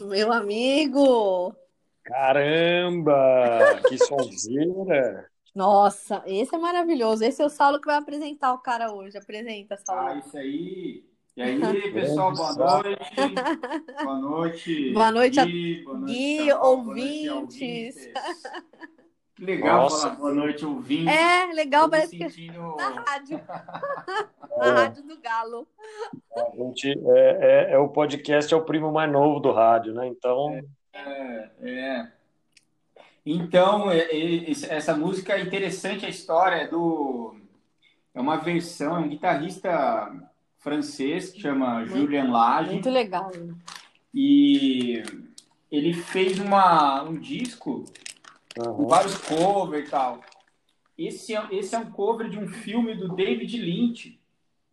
Meu amigo! Caramba, que sonzeira! Nossa, esse é maravilhoso. Esse é o Saulo que vai apresentar o cara hoje. Apresenta, Saulo. Ah, isso aí. E aí, pessoal, boa noite. Boa noite. Boa noite, Gui, boa noite, Gui, Carol, ouvintes. Boa noite, ouvintes. Que legal Nossa. falar boa noite, ouvintes. É, legal, Tô me parece que sentindo... na rádio. Na rádio do Galo. Gente, é, é- é o podcast, é o primo mais novo do rádio, né? Então, É, é. Então, é- é- essa música é interessante, a história é do... É uma versão, é um guitarrista francês que chama Julian Lage. Muito legal. E ele fez uma, um disco com aham. vários covers e tal. Esse é, esse é um cover de um filme do David Lynch.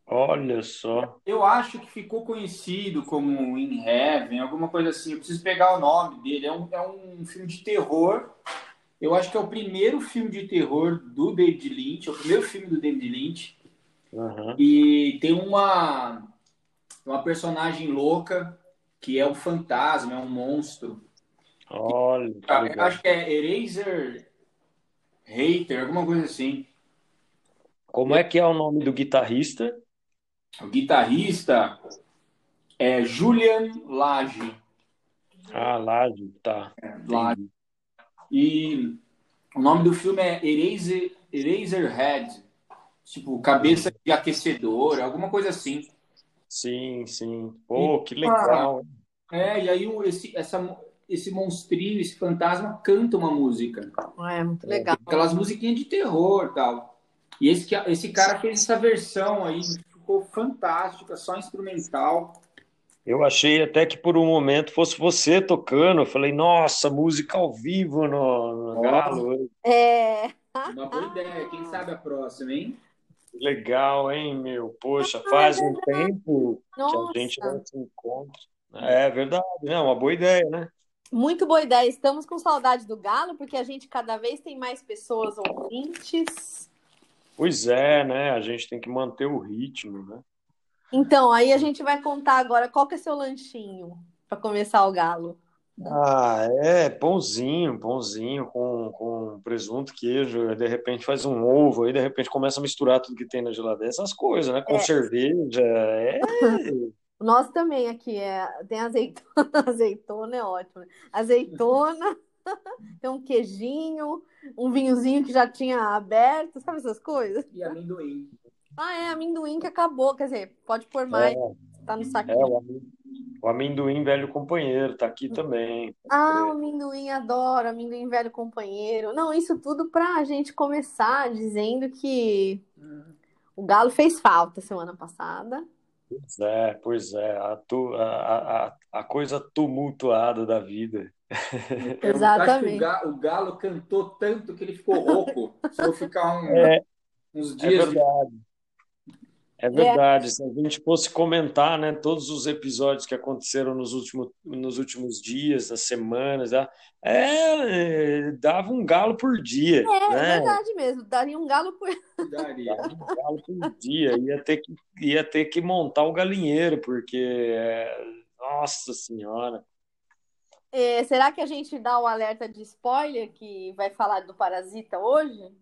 Olha só. Eu acho que ficou conhecido como In Heaven, alguma coisa assim. Eu preciso pegar o nome dele. É um, é um filme de terror. Eu acho que é o primeiro filme de terror do David Lynch, é o primeiro filme do David Lynch. Aham. E tem uma, uma personagem louca que é um fantasma, é um monstro. Olha, que acho que é Eraser Hater, alguma coisa assim. Como é que é o nome do guitarrista? O guitarrista é Julian Lage. Ah, Lade, tá. Lage. E o nome do filme é Eraser, Eraserhead. Tipo, cabeça de aquecedor, alguma coisa assim. Sim, sim. Pô, que legal. hein? É, e aí esse, essa, esse monstrinho, esse fantasma canta uma música. É, muito legal. Aquelas musiquinhas de terror e tal. E esse, que- esse cara fez essa versão aí, ficou fantástica, só instrumental. Eu achei até que por um momento fosse você tocando. Eu falei, nossa, música ao vivo no, no Galo. É, Uma boa ideia, quem sabe a próxima, hein? Legal, hein, meu? Poxa, faz um tempo que a nossa. gente não se encontra. É verdade, né? Uma boa ideia, né? Muito boa ideia. Estamos com saudade do Galo, porque a gente cada vez tem mais pessoas ouvintes. Pois é, né? A gente tem que manter o ritmo, né? Então, aí a gente vai contar agora qual que é seu lanchinho para começar o Galo. Ah, é, pãozinho, pãozinho com, com presunto, queijo, de repente faz um ovo, aí de repente começa a misturar tudo que tem na geladeira, essas coisas, né? Com É. cerveja, é, Nós também aqui é, tem azeitona, azeitona é ótimo. né? Azeitona, tem um queijinho, um vinhozinho que já tinha aberto, sabe essas coisas? E amendoim. Ah, é amendoim que acabou, quer dizer, pode pôr mais, tá no é, saquinho. o amendoim, o amendoim velho companheiro, tá aqui também. Ah, o amendoim, adoro, amendoim velho companheiro. Não, isso tudo pra gente começar dizendo que o Galo fez falta semana passada. Pois é, pois é, a, tu- a, a, a coisa tumultuada da vida. Eu Exatamente. acho que o Ga- o Galo cantou tanto que ele ficou rouco. Se eu ficar um- É, uns é dias de verdade. É verdade. Se a gente fosse comentar, né, todos os episódios que aconteceram nos últimos, nos últimos dias, nas semanas, ah, é, dava um galo por dia, É, é né? verdade mesmo, daria um galo por. daria. Dava um galo por dia. Ia ter que, ia ter que montar o galinheiro, porque, é, nossa senhora. É, será que a gente dá o alerta de spoiler que vai falar do Parasita hoje?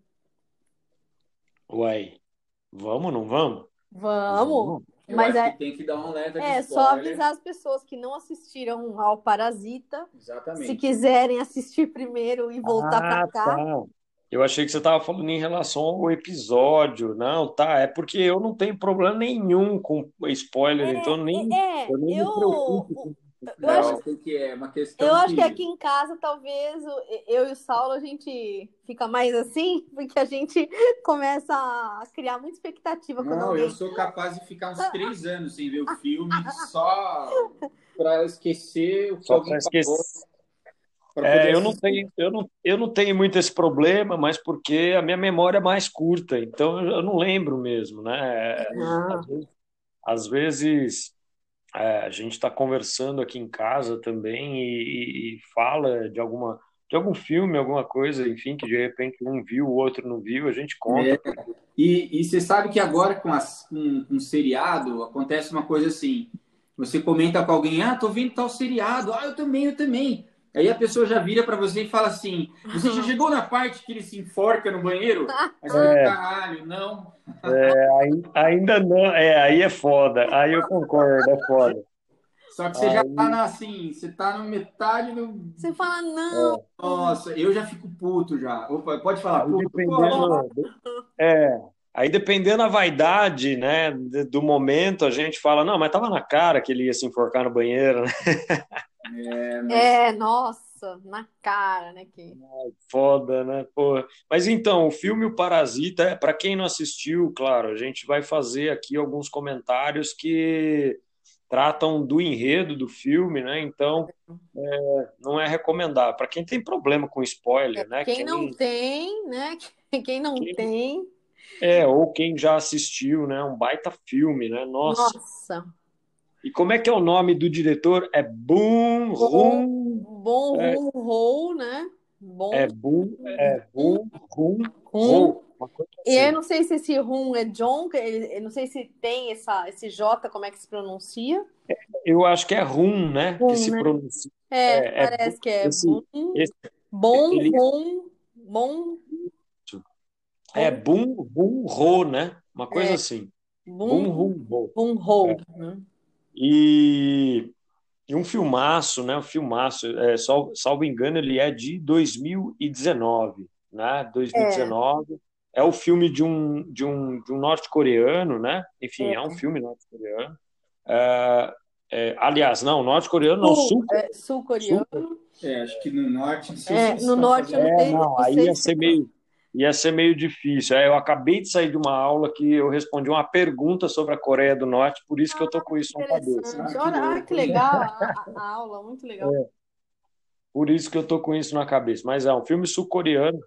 Uai, vamos, não vamos? Vamos. Eu Mas acho é- que tem que dar um alerta de É, só spoiler. avisar as pessoas que não assistiram ao Parasita, se Exatamente. quiserem assistir primeiro e voltar pra Ah, cá. tá. Eu achei que você estava falando em relação ao episódio. Não, tá. É porque eu não tenho problema nenhum com spoiler, então nem, É, eu nem me eu, eu acho Não, tem que é? Uma questão Eu acho que aqui em casa, talvez, eu e o Saulo, a gente fica mais assim, porque a gente começa a criar muita expectativa quando Não, alguém... eu sou capaz de ficar uns três anos sem ver o filme só para esquecer o que Só alguém esquecer. É, eu não tenho, eu não, eu não tenho muito esse problema, mas porque a minha memória é mais curta, então eu, eu não lembro mesmo, né? Ah, Às vezes, às vezes, é, a gente está conversando aqui em casa também e, e- e fala de alguma, de algum filme, alguma coisa, enfim, que de repente um viu, o outro não viu, a gente conta. É. E, e você sabe que agora com, as, com, com seriado acontece uma coisa assim: Você comenta com alguém, ah, tô vendo tal seriado, ah, eu também, eu também. Aí a pessoa já vira para você e fala assim: Você já chegou na parte que ele se enforca no banheiro? Aí você É. fala, caralho, não. É, ai- ainda não. É, aí é foda. Aí eu concordo, é foda. Só que você já Aí- tá na, assim, você tá na metade do. Você fala, não, Nossa, eu já fico puto já. Opa, pode falar, Aí puto. Pô, dependendo, é, aí dependendo da vaidade, né, do momento, a gente fala, não, mas tava na cara que ele ia se enforcar no banheiro, né? é, mas- é, nossa, na cara, né? Que... Foda, né? Pô. Mas então, o filme O Parasita, para quem não assistiu, claro, a gente vai fazer aqui alguns comentários que tratam do enredo do filme, né? Então, é, não é recomendável. Para quem tem problema com spoiler, né? Quem não tem, né? Quem não Quem- tem, É, ou quem já assistiu, né? Um baita filme, né? Nossa. nossa, E como é que é o nome do diretor? É Boom Rum. Bom É. rum roll, né? Bom É Boom, é Boom Rum rum. E eu assim. não sei se esse rum é John, eu não sei se tem essa, esse J, como é que se pronuncia. Eu acho que é Rum, né? Rum, Que se né? pronuncia. É, É, é parece que é esse- bom, esse- bom ele- rum, bom, É Boom Boom Ro, né? Uma coisa É. assim. Boom bom, Rum Ro. bom roll, né? E, e um filmaço, né? Um filmaço. É, sal- salvo engano, ele é de 2019, né? 2019. É, o filme de um, de um, de um norte-coreano, né? Enfim, é, É. um filme norte-coreano. É, é, aliás, não, norte-coreano não, Sul, sul. é, sul-coreano. É, acho que no norte. não sei É, no norte eu É, sei- não, não aí sei ia se- ser meio, ia ser meio difícil. É, eu acabei de sair de uma aula que eu respondi uma pergunta sobre a Coreia do Norte, por isso que eu tô com isso na cabeça. Ah, que Olha, ah, que legal a, a aula, muito legal. Por isso que eu tô com isso na cabeça. Mas é um filme sul-coreano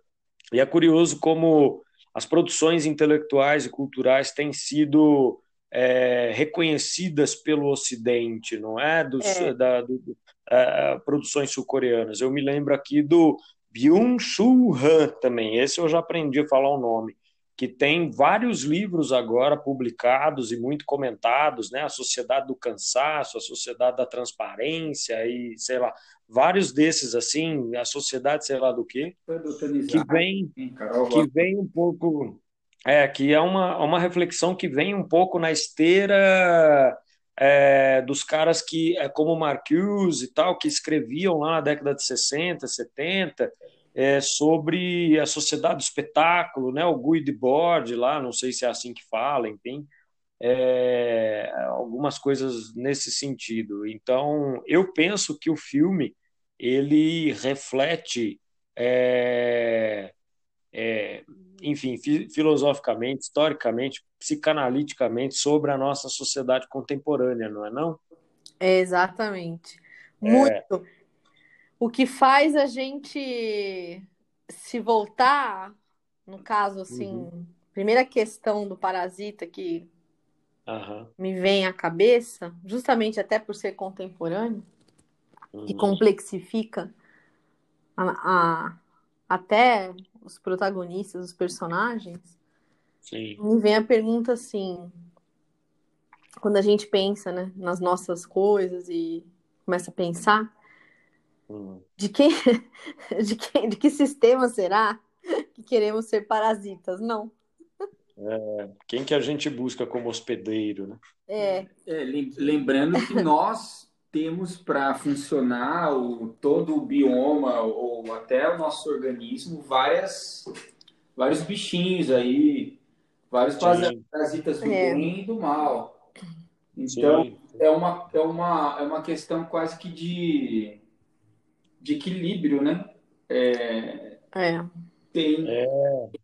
e é curioso como as produções intelectuais e culturais têm sido é, reconhecidas pelo Ocidente, não é? Dos, É. Da, do- do- é, produções sul-coreanas. Eu me lembro aqui do Byung-Chul Han também. Esse eu já aprendi a falar o nome. Que tem vários livros agora publicados e muito comentados, né? A Sociedade do Cansaço, a Sociedade da Transparência e sei lá, vários desses assim, a Sociedade sei lá do quê, que vem Carol? que vem um pouco é que é uma, uma reflexão que vem um pouco na esteira é, dos caras que é, como Marcuse e tal que escreviam lá na década de 60, 70 é, sobre a sociedade do espetáculo, né? O Guy Debord lá, não sei se é assim que fala, enfim, é, algumas coisas nesse sentido. Então, eu penso que o filme ele reflete é, é, enfim, fi- filosoficamente, historicamente, psicanaliticamente, sobre a nossa sociedade contemporânea, não é não? É, exatamente. Muito. O que faz a gente se voltar, no caso, assim, primeira questão do parasita que Aham. me vem à cabeça, justamente até por ser contemporâneo, que Uhum. complexifica a- a- até os protagonistas, os personagens, Sim. me vem a pergunta assim, quando a gente pensa, né, nas nossas coisas e começa a pensar, Uhum. de quem, de quem, de que sistema será que queremos ser parasitas? Não. Quem que a gente busca como hospedeiro, né? É, É, lem- lembrando que nós temos para funcionar o, todo o bioma ou até o nosso organismo várias, vários bichinhos aí, vários Sim. parasitas do É. bem e do mal. Então, Sim. é uma, é uma, é uma questão quase que de, de equilíbrio, né? É, é, tem, É,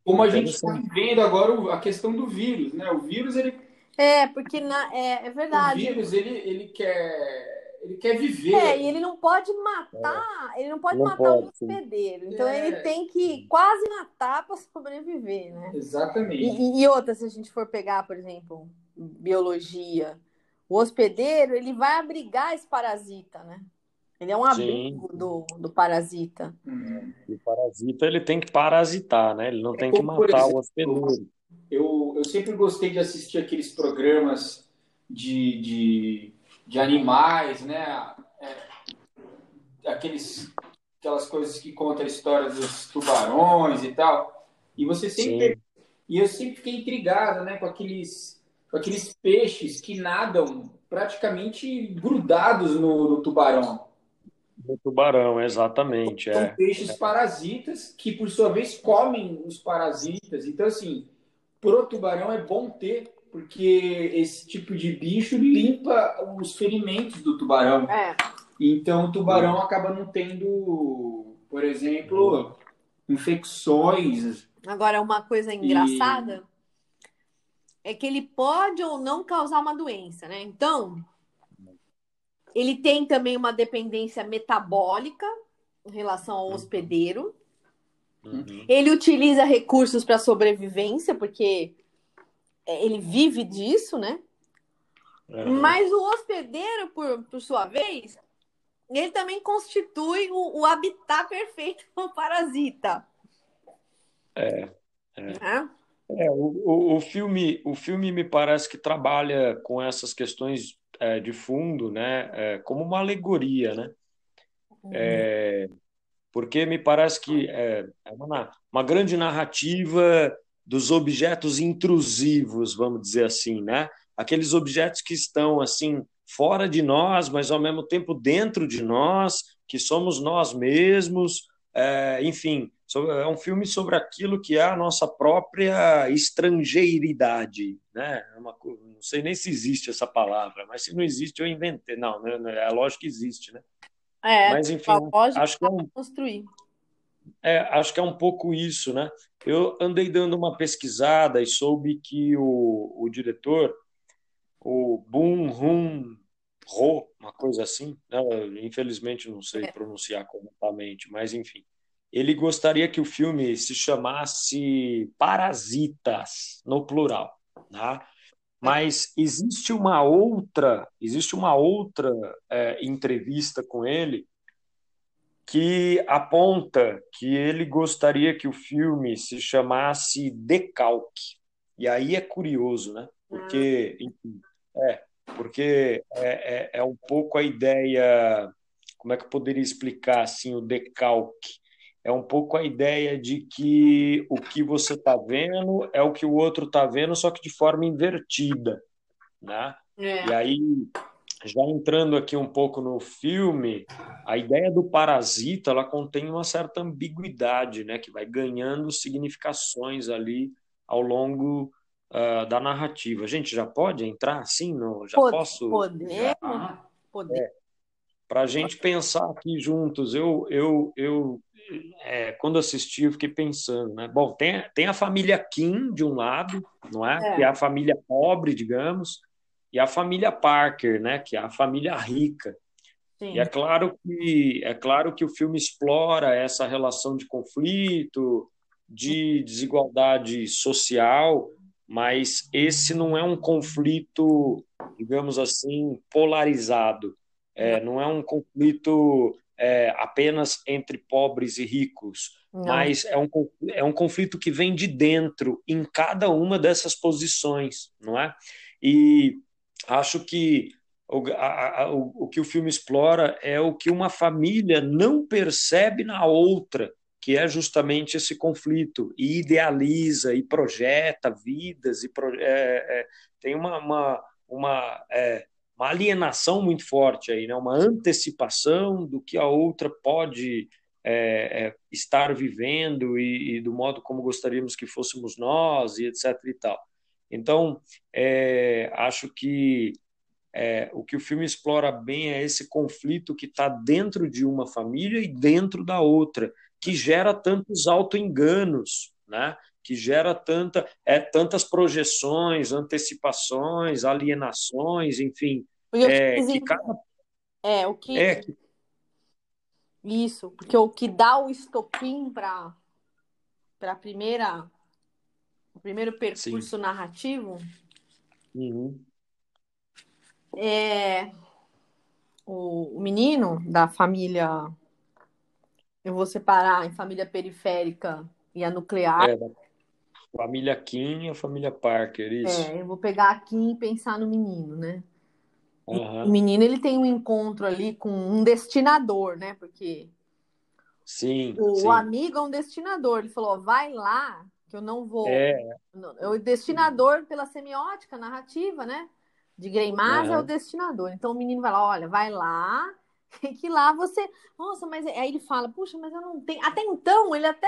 como a gente está vivendo agora o- a questão do vírus, né? O vírus, ele, é, porque na, é, é o verdade. vírus, ele, ele quer, ele quer viver. É, e ele não pode matar, ele não pode Não matar o pode, sim. hospedeiro. Então É. ele tem que quase matar para sobreviver, né? Exatamente. E, e outra, se a gente for pegar, por exemplo, biologia, o hospedeiro, ele vai abrigar esse parasita, né? Ele é um abrigo do, do parasita. Hum. E o parasita ele tem que parasitar, né? Ele não tem que matar exemplo, o hospedeiro. Eu, eu sempre gostei de assistir aqueles programas de, de de animais, né? É, aqueles, aquelas coisas que contam a história dos tubarões e tal. E você sempre. Sim. E eu sempre fiquei intrigado, né, com aqueles, com aqueles peixes que nadam praticamente grudados no, no tubarão. No tubarão, exatamente. São é. peixes parasitas que, por sua vez, comem os parasitas. Então, assim, pro tubarão é bom ter, porque esse tipo de bicho limpa os ferimentos do tubarão. É. Então, o tubarão acaba não tendo, por exemplo, infecções. Agora, uma coisa engraçada e... é que ele pode ou não causar uma doença, né? Então, ele tem também uma dependência metabólica em relação ao hospedeiro. Uhum. Ele utiliza recursos para sobrevivência, porque ele vive disso, né? Uhum. Mas o hospedeiro, por, por sua vez, ele também constitui o, o habitat perfeito para o parasita. É. é. é. é o, o, o, filme, o filme me parece que trabalha com essas questões é, de fundo, né, é, como uma alegoria, né? Uhum. É, porque me parece que é, é uma, uma grande narrativa dos objetos intrusivos, vamos dizer assim, né? Aqueles objetos que estão assim fora de nós, mas ao mesmo tempo dentro de nós, que somos nós mesmos, é, enfim, é um filme sobre aquilo que é a nossa própria estrangeiridade, né? É uma, não sei nem se existe essa palavra, mas se não existe eu inventei. Não, né? é lógico que existe, né? É, mas enfim, acho que é um, construir. É, acho que é um pouco isso, né? Eu andei dando uma pesquisada e soube que o, o diretor, o Boom Hum Ho, uma coisa assim, né? infelizmente não sei é. pronunciar corretamente, mas enfim, ele gostaria que o filme se chamasse Parasitas, no plural. Né? Mas existe uma outra, existe uma outra é, entrevista com ele que aponta que ele gostaria que o filme se chamasse Decalque. E aí é curioso, né? Porque, enfim, é, porque é, é, é um pouco a ideia, como é que eu poderia explicar assim o decalque? é um pouco a ideia de que o que você está vendo é o que o outro está vendo, só que de forma invertida, né? É. E aí, já entrando aqui um pouco no filme, a ideia do parasita ela contém uma certa ambiguidade, né? Que vai ganhando significações ali ao longo uh, da narrativa. Gente, já pode entrar? Sim, não? Já Pode, posso? Podemos. Já? Podemos. É. Para a gente pensar aqui juntos, eu, eu, eu é, quando assisti, eu fiquei pensando, né? Bom, tem, tem a família Kim de um lado, não é? é? Que é a família pobre, digamos, e a família Parker, né? Que é a família rica. Sim. E é claro que é claro que o filme explora essa relação de conflito, de desigualdade social, mas esse não é um conflito, digamos assim, polarizado. É, não é um conflito é, apenas entre pobres e ricos, Não. mas é um, é um conflito que vem de dentro, em cada uma dessas posições, não é? E acho que o, a, a, o, o que o filme explora é o que uma família não percebe na outra, que é justamente esse conflito, e idealiza e projeta vidas, e pro, é, é, tem uma, uma, uma é, uma alienação muito forte aí, né? uma antecipação do que a outra pode é, é, estar vivendo e, e, do modo como gostaríamos que fôssemos nós e etc e tal. Então, é, acho que é, o que o filme explora bem é esse conflito que está dentro de uma família e dentro da outra, que gera tantos autoenganos, né? que gera tanta, é, tantas projeções, antecipações, alienações, enfim. É, que cada... é, o que. É, Isso, porque o que dá o estopim para a primeira. O primeiro percurso Sim. narrativo uhum. é o, o menino da família. Eu vou separar em família periférica e a nuclear. É, Família Kim e a família Parker, isso. É, eu vou pegar a Kim e pensar no menino, né? Aham. O menino ele tem um encontro ali com um destinador, né? Porque Sim, o, o sim. amigo é um destinador. Ele falou: vai lá, que eu não vou. É, é o destinador pela semiótica narrativa, né? De Greimas é o aham. destinador. Então o menino vai lá, olha, vai lá, que lá você. Nossa, mas aí ele fala, puxa, mas eu não tenho. Até então, ele até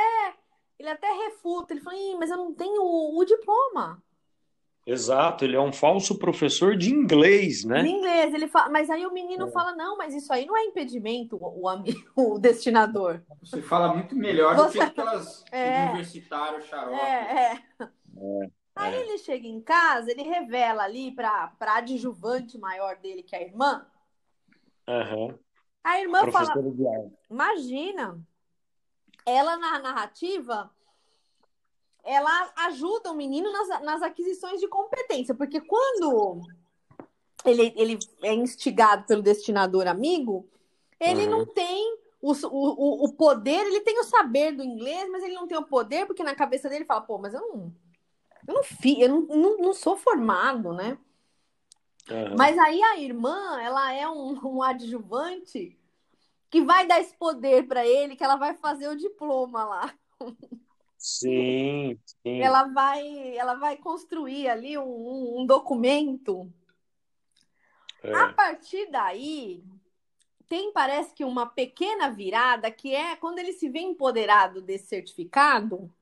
ele até refuta, ele fala, mas eu não tenho o, o diploma Exato, ele é um falso professor de inglês, de né? inglês. Ele fala, mas aí o menino fala, não, mas isso aí não é impedimento, o, o, o destinador. Você fala muito melhor do Você- que aquelas É. universitário xarope. É, é. É, Aí é. ele chega em casa, ele revela ali para a adjuvante maior dele, que é a irmã. Aham. A irmã fala, de arte. Imagina, ela na narrativa, ela ajuda o menino nas, nas aquisições de competência, porque quando ele, ele é instigado pelo destinador amigo, ele Uhum. não tem o, o, o poder, ele tem o saber do inglês, mas ele não tem o poder, porque na cabeça dele ele fala, pô, mas eu não, eu não, fi, eu não, não, não sou formado, né? Aham. Mas aí a irmã, ela é um, um adjuvante que vai dar esse poder para ele, que ela vai fazer o diploma lá. Sim, sim. Ela vai, ela vai construir ali um, um- um documento. A É. partir daí, tem parece que uma pequena virada que é quando ele se vê empoderado desse certificado,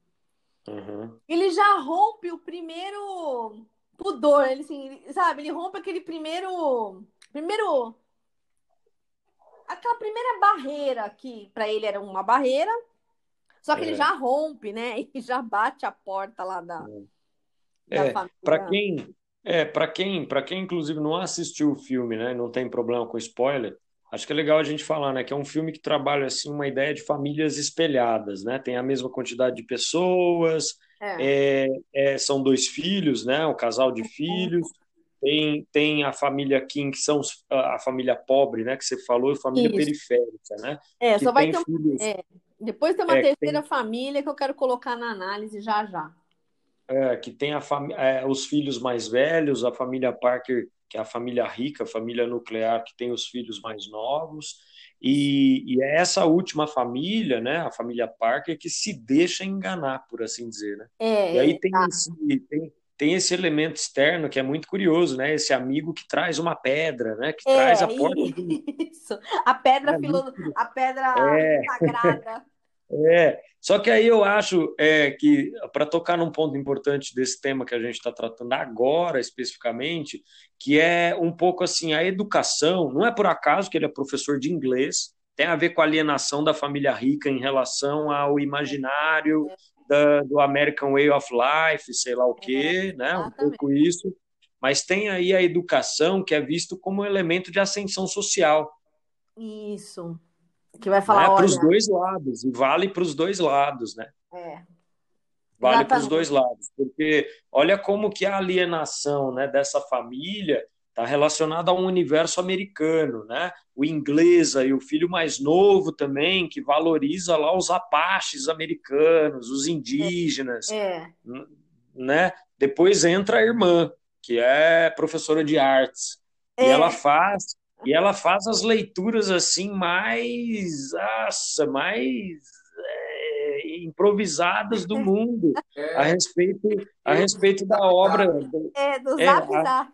Uhum. ele já rompe o primeiro pudor, ele assim, sabe, ele rompe aquele primeiro primeiro aquela primeira barreira que para ele era uma barreira, só que É. ele já rompe, né? E já bate a porta lá da, da É, família. Para quem, é, para quem, para quem inclusive não assistiu o filme, né, não tem problema com spoiler, acho que é legal a gente falar, né, que é um filme que trabalha assim uma ideia de famílias espelhadas, né? Tem a mesma quantidade de pessoas, É. é, é, são dois filhos, né? Um casal de filhos. Tem, tem a família Kim, que são a família pobre, né? Que você falou, e família Isso. periférica, né? É, só vai ter um- filhos, é, depois tem uma É, terceira família que eu quero colocar na análise já já. é, que tem a fami- é, os filhos mais velhos, a família Parker, que é a família rica, a família nuclear, que tem os filhos mais novos. E, e é essa última família, né? A família Parker, que se deixa enganar, por assim dizer, né? É, E aí é, tem esse, tem, tem esse elemento externo que é muito curioso, né? Esse amigo que traz uma pedra, né? Que traz a porta do. isso. A pedra É filo... a pedra É. sagrada. É, só que aí eu acho é, que, para tocar num ponto importante desse tema que a gente está tratando agora, especificamente, que é um pouco assim, a educação, não é por acaso que ele é professor de inglês, tem a ver com a alienação da família rica em relação ao imaginário da- do American Way of Life, sei lá o quê, né? Um pouco isso. Mas tem aí a educação que é visto como um elemento de ascensão social, Isso. Que vai falar, né? Para os dois lados, e vale para os dois lados, né? é, Vale para os Exatamente. dois lados, porque olha como que a alienação, né, dessa família está relacionada a um universo americano, né? O inglês aí, o filho mais novo também, que valoriza lá os apaches americanos, os indígenas, é, né? Depois entra a irmã, que é professora de artes, e É. ela faz e ela faz as leituras assim mais, nossa, mais é, improvisadas do mundo É, a respeito a respeito da obra é do É, Zap a- Zap.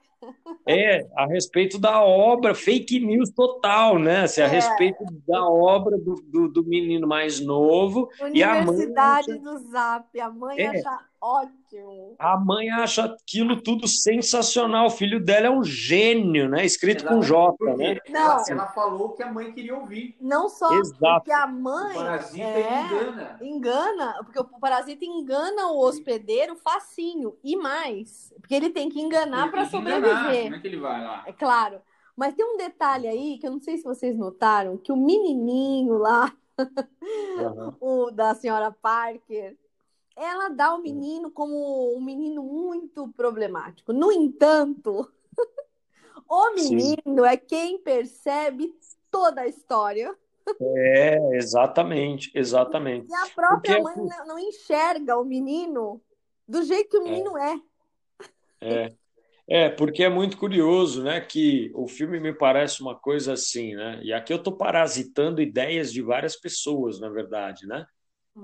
é a respeito da obra fake news total né assim, a É. respeito da obra do, do, do menino mais novo e a mãe Universidade do Zap. A mãe É. acha ótimo. a mãe acha aquilo tudo sensacional o filho dela é um gênio né escrito com J né Não. Ela, ela falou o que a mãe queria ouvir. Não só Exato. porque a O mãe parasita é, engana. engana, porque o parasita engana o hospedeiro facinho e mais, porque ele tem que enganar para que enganar. sobreviver. Como é que ele vai lá? É claro. Mas tem um detalhe aí que eu não sei se vocês notaram, que o menininho lá, Aham. o da senhora Parker, ela dá o menino como um menino muito problemático. No entanto, o Sim. menino é quem percebe toda a história. é exatamente exatamente E a própria Porque- mãe não- não enxerga o menino do jeito que o menino é. É. É, porque é muito curioso, né? Que o filme me parece uma coisa assim, né? E aqui eu estou parasitando ideias de várias pessoas, na verdade, né?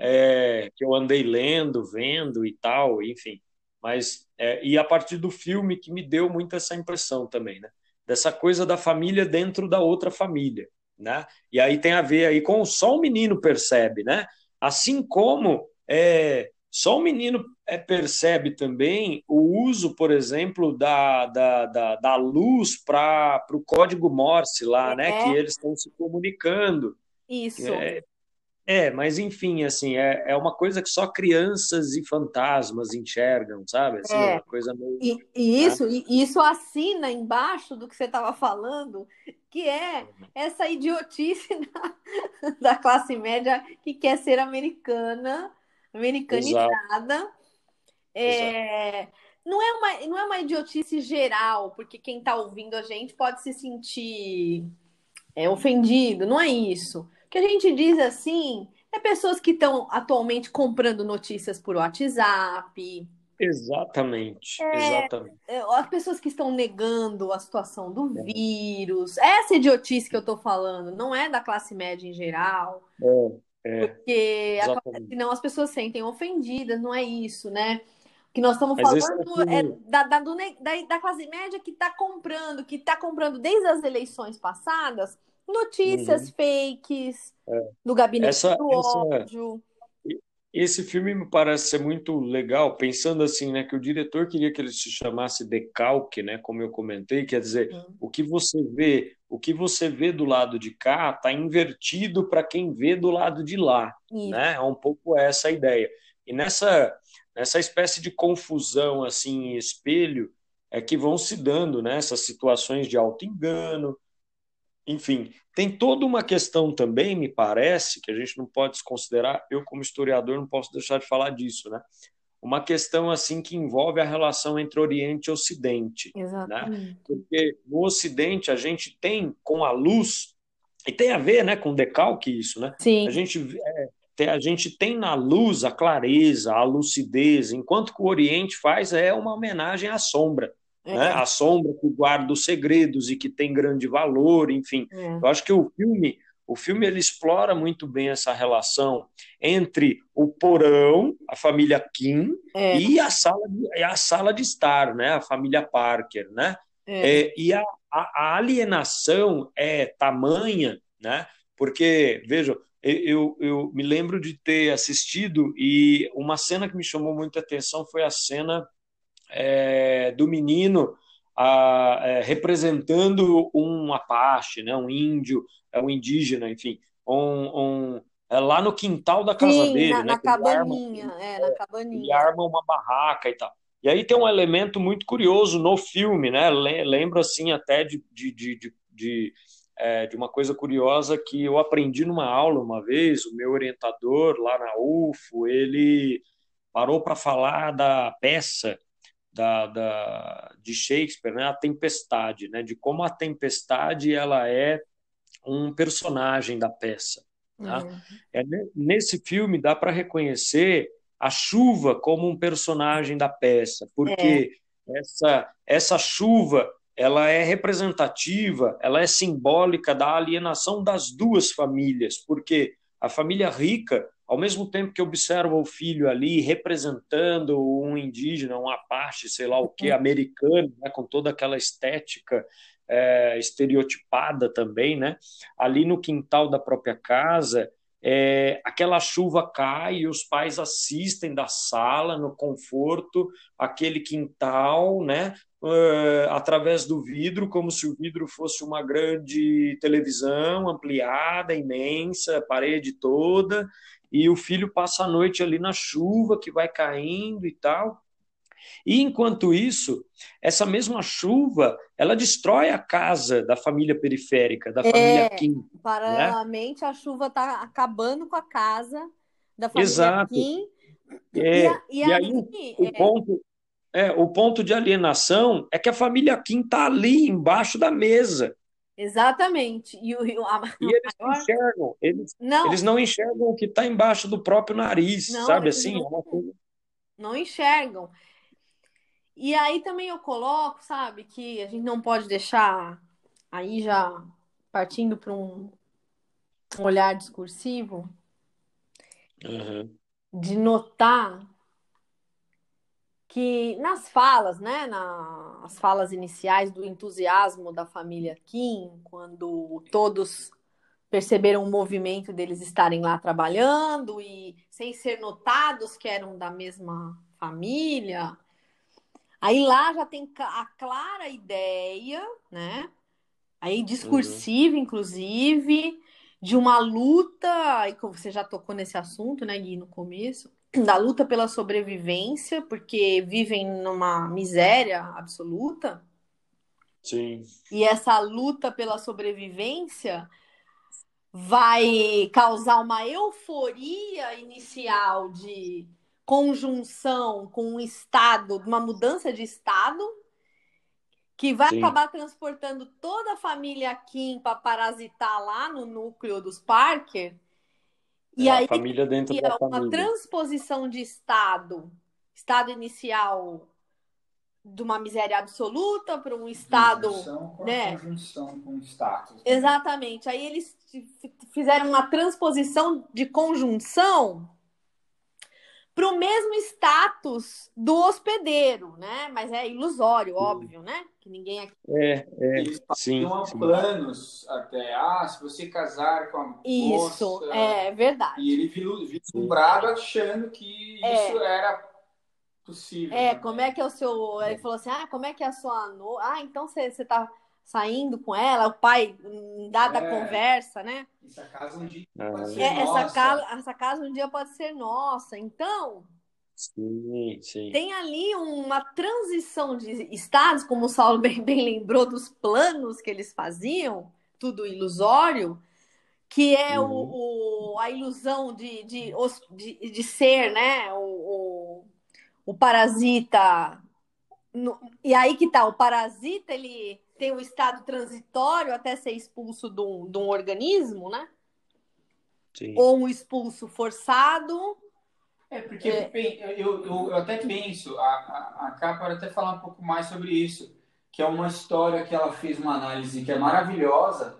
É, que eu andei lendo, vendo e tal, enfim. Mas é, e a partir do filme que me deu muito essa impressão também, né? Dessa coisa da família dentro da outra família, né? E aí tem a ver aí com só o menino percebe, né? Assim como é, só o menino é, percebe também o uso, por exemplo, da, da, da, da luz para o código Morse lá, né? É. Que eles estão se comunicando. Isso. É, é, mas enfim, assim, é, é uma coisa que só crianças e fantasmas enxergam, sabe? Assim, É. uma coisa meio. E, e isso, e isso assina embaixo do que você estava falando, que é essa idiotice da, da classe média que quer ser americana, americanizada. É, não é uma, não é uma idiotice geral, porque quem está ouvindo a gente pode se sentir é, ofendido, não é isso. Que a gente diz assim é pessoas que estão atualmente comprando notícias por WhatsApp, Exatamente, É. exatamente. é, as pessoas que estão negando a situação do vírus. Essa idiotice que eu tô falando não é da classe média em geral, É, porque a- senão as pessoas se sentem ofendidas, não é isso, né? O que nós estamos Mas é falando o é filme. da, da, do da, da classe média que está comprando, que está comprando desde as eleições passadas notícias fakes do gabinete Uhum. Essa- do essa- ódio. Esse filme me parece ser muito legal, pensando assim, né, que o diretor queria que ele se chamasse Decalque, né, como eu comentei, quer dizer, Sim. o que você vê, o que você vê do lado de cá está invertido para quem vê do lado de lá, Isso. né? É um pouco essa a ideia. E nessa nessa espécie de confusão assim, em espelho, é que vão se dando, né, essas situações de auto-engano, enfim, tem toda uma questão também, me parece, que a gente não pode desconsiderar, eu como historiador não posso deixar de falar disso, né? Uma questão assim que envolve a relação entre Oriente e Ocidente, Exatamente. porque no Ocidente a gente tem com a luz e tem a ver, né, com decalque isso, né? Sim. A gente é, tem, a gente tem na luz a clareza, a lucidez, enquanto que o Oriente faz é uma homenagem à sombra É, né? A sombra que guarda os segredos e que tem grande valor, enfim. é. Eu acho que o filme, o filme ele explora muito bem essa relação entre o porão, a família Kim, É. e a sala de, a sala de estar, né? A família Parker, né? É. É, e a, a, a alienação é tamanha, né? Porque, vejam, eu, eu me lembro de ter assistido e uma cena que me chamou muita atenção foi a cena é, do menino a, é, representando um Apache, né, um índio, é um indígena, enfim, um, um, é lá no quintal da casa Sim, dele, na, né, na ele arma- cabaninha, é, na ele cabaninha. arma uma barraca e tal. E aí tem um elemento muito curioso no filme, né? Le- Lembro assim até de, de, de, de, de, é, de uma coisa curiosa que eu aprendi numa aula uma vez. O meu orientador lá na UFO, ele parou para falar da peça da, da, de Shakespeare, né? A Tempestade, né? De como a Tempestade ela é um personagem da peça. Tá? É, ne- nesse filme dá para reconhecer a chuva como um personagem da peça, porque essa, essa chuva ela é representativa, ela é simbólica da alienação das duas famílias, porque a família rica, ao mesmo tempo que observa o filho ali representando um indígena, um Apache, sei lá o que, americano, né, com toda aquela estética é, estereotipada também, né? Ali no quintal da própria casa, é, aquela chuva cai e os pais assistem da sala, no conforto, aquele quintal, né? Uh, através do vidro, como se o vidro fosse uma grande televisão ampliada, imensa, parede toda, e o filho passa a noite ali na chuva que vai caindo e tal. E enquanto isso, essa mesma chuva, ela destrói a casa da família periférica, da família Kim. Paralelamente, a chuva está acabando com a casa da família Exato. Kim. É, E, a- e e aí, aí, o é, ponto, é, o ponto de alienação é que a família Kim está ali embaixo da mesa. Exatamente. E, o, a, E eles não maior- enxergam, eles, não, eles não enxergam o que está embaixo do próprio nariz, Não, sabe assim? não- É não enxergam. E aí também eu coloco, sabe, que a gente não pode deixar aí já partindo para um, um olhar discursivo Uhum. de notar que nas falas, né, nas falas iniciais do entusiasmo da família Kim, quando todos perceberam o movimento deles estarem lá trabalhando e sem ser notados que eram da mesma família, aí lá já tem a clara ideia, né, aí discursiva, inclusive, de uma luta, e você já tocou nesse assunto, né, Gui, no começo, da luta pela sobrevivência, porque vivem numa miséria absoluta. Sim. E essa luta pela sobrevivência vai causar uma euforia inicial de conjunção com um estado, uma mudança de estado, que vai Sim. acabar transportando toda a família Kim para parasitar lá no núcleo dos Parker. E É aí a família dentro que da é uma família. transposição de estado, estado inicial de uma miséria absoluta para um estado. Conjunção com a né? conjunção com status. Exatamente. Aí eles fizeram uma transposição de conjunção para o mesmo status do hospedeiro, né? Mas é ilusório, óbvio, né? Que ninguém aqui. É, é, Eles sim, sim. planos até. Ah, se você casar com a Isso, moça... é verdade. E ele vislumbrado achando que É. isso era possível. É, né? como é que é o seu. Ele falou assim: ah, como é que é a sua. No... Ah, então você, você tá saindo com ela, o pai, em dada É. conversa, né? Essa casa um dia Aham. pode ser É, essa, nossa. casa, essa casa um dia pode ser nossa. Então, Sim, sim. tem ali uma transição de estados, como o Saulo bem, bem lembrou dos planos que eles faziam, tudo ilusório, que é o, o- a ilusão de, de, de, de ser, né? O, o, o parasita. no- e aí que tá, o parasita ele tem o estado transitório até ser expulso de um, de um organismo, né? sim. Ou um expulso forçado. É, porque É. bem, eu, eu, eu até penso, a, a, a Cá pode até falar um pouco mais sobre isso, que é uma história que ela fez uma análise que é maravilhosa,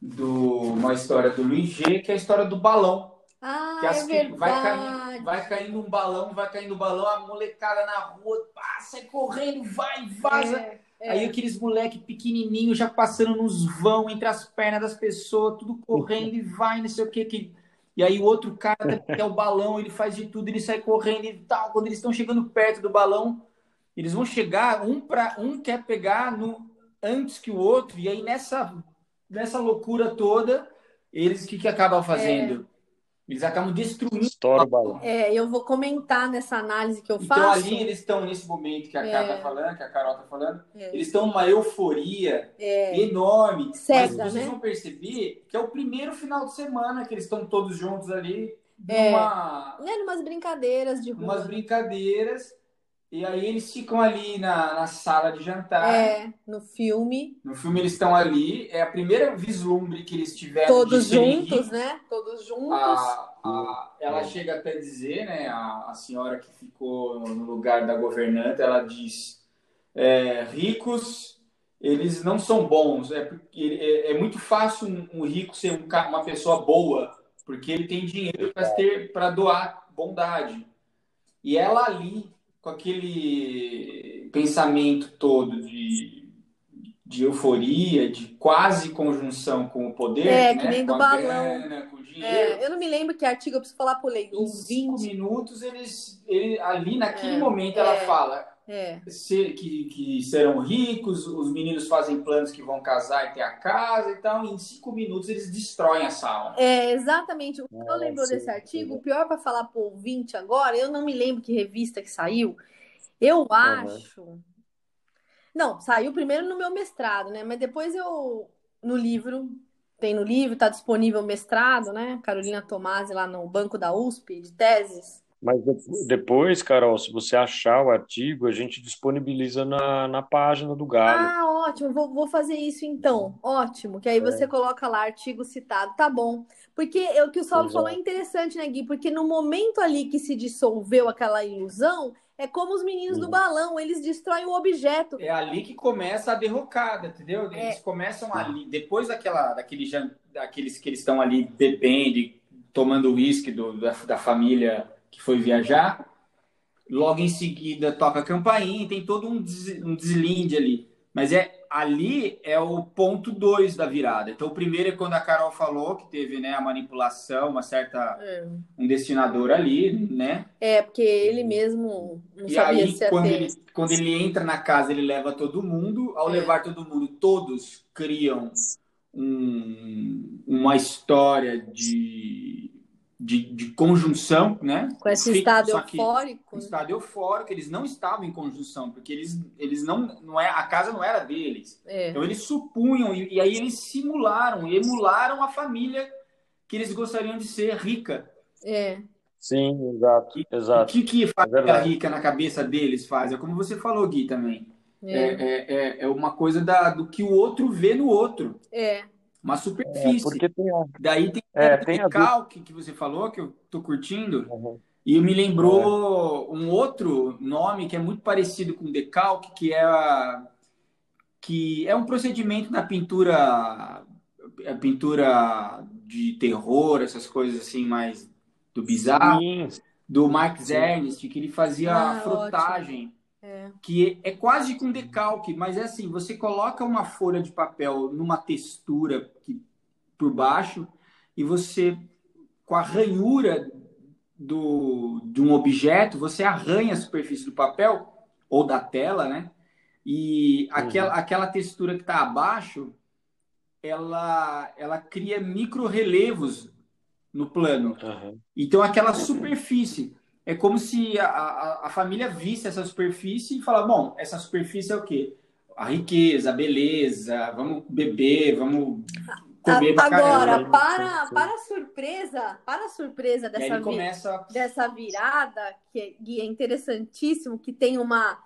do, uma história do Luiz G, que é a história do balão. Ah, Que é que vai, verdade. caindo, vai caindo um balão, vai caindo um balão, a molecada na rua, sai correndo, vai, vaza. É, é. Aí aqueles moleque pequenininho já passando nos vão entre as pernas das pessoas, tudo correndo e vai, não sei o que. que... E aí o outro cara que é o balão, ele faz de tudo, ele sai correndo e tal. Quando eles estão chegando perto do balão, eles vão chegar, um, pra, um quer pegar no, antes que o outro, e aí nessa, nessa loucura toda, eles o que, que acabam fazendo? Eles acabam destruindo Estoura o balão. É, eu vou comentar nessa análise que eu Então faço. ali eles estão nesse momento que a É. Cá tá falando, que a Carol tá falando, É. eles estão numa euforia É, enorme. Cega, mas vocês né? vão perceber que é o primeiro final de semana que eles estão todos juntos ali, É. numa, né, umas brincadeiras de rua. umas brincadeiras. E aí eles ficam ali na, na sala de jantar. É, no filme, No filme eles estão ali. É a primeira vislumbre que eles tiveram todos juntos, né? Todos juntos. A, a- ela chega até a dizer, né, a, a senhora que ficou no lugar da governanta, ela diz, é, ricos, eles não são bons, é, porque- é, é muito fácil um, um rico ser um uma pessoa boa, porque ele tem dinheiro para ter para doar bondade. E ela ali, com aquele pensamento todo de, de euforia, de quase conjunção com o poder, É, né, que nem do com a balão. grana, com o dinheiro. É, eu não me lembro que artigo eu preciso falar pro leigo. Em cinco minutos, eles, ele, ali naquele É, momento, ela é. fala É, se- que, que serão ricos, os meninos fazem planos que vão casar e ter a casa e tal. Em cinco minutos, eles destroem a sala. é exatamente. O que eu lembrou sim, desse artigo, o pior para falar pro ouvinte agora, eu não me lembro que revista que saiu. Eu acho. Não, saiu primeiro no meu mestrado, né? Mas depois eu no livro, tem no livro, tá disponível o mestrado, né? Carolina Tomasi lá no banco da USP de teses. Mas de- depois, Carol, se você achar o artigo, a gente disponibiliza na, na página do Galo. Ah, ótimo, vou, vou fazer isso então. Ótimo, que aí você coloca lá artigo citado, tá bom. Porque é o que o Saulo Exato. falou é interessante, né, Gui? Porque no momento ali que se dissolveu aquela ilusão, É como os meninos do balão, eles destroem o objeto. É ali que começa a derrocada, entendeu? É. Eles começam ali, depois daquela, daquele, daqueles que eles estão ali bebendo, tomando uísque da, da família que foi viajar. Logo em seguida toca a campainha, tem todo um, des, um deslinde ali. Mas é ali é o ponto 2 da virada. Então o primeiro é quando a Carol falou que teve né, a manipulação, uma certa É. um destinador ali, né? É, porque ele mesmo não E sabia aí, se quando ele, quando ele entra na casa, ele leva todo mundo. Ao É. levar todo mundo, todos criam um- uma história de, de, de conjunção, né? Com esse Fica- estado que eufórico. Um estado eufórico, eles não estavam em conjunção, porque eles, eles não, não é, a casa não era deles. É. Então eles supunham, e, e aí eles simularam, emularam a família que eles gostariam de ser rica. É. Sim, exato, O exato. que, que família verdade. rica na cabeça deles faz? É como você falou, Gui, também. É, É. é, é, é uma coisa da, do que o outro vê no outro. É. Uma É, superfície. porque tem a... Daí tem É, o tem a- decalque que você falou, que eu tô curtindo. Uhum. E me lembrou um outro nome que é muito parecido com decalque, que é a- que é um procedimento na pintura, a pintura de terror, essas coisas assim mais do bizarro, Sim, do Mark Ernst, que ele fazia Ah, a frotagem, É. que é quase com decalque, mas é assim, você coloca uma folha de papel numa textura que, por baixo e você com a ranhura do, de um objeto, você arranha a superfície do papel ou da tela, né? E aquela, aquela textura que está abaixo, ela, ela cria micro-relevos no plano. Uhum. Então, aquela superfície. É como se a, a, a família visse essa superfície e fala: bom, essa superfície é o quê? A riqueza, a beleza, vamos beber, vamos comer pra Agora, caramba. para, para a surpresa, para a surpresa dessa, vi- começa. dessa virada, que é, é interessantíssimo, que tem uma,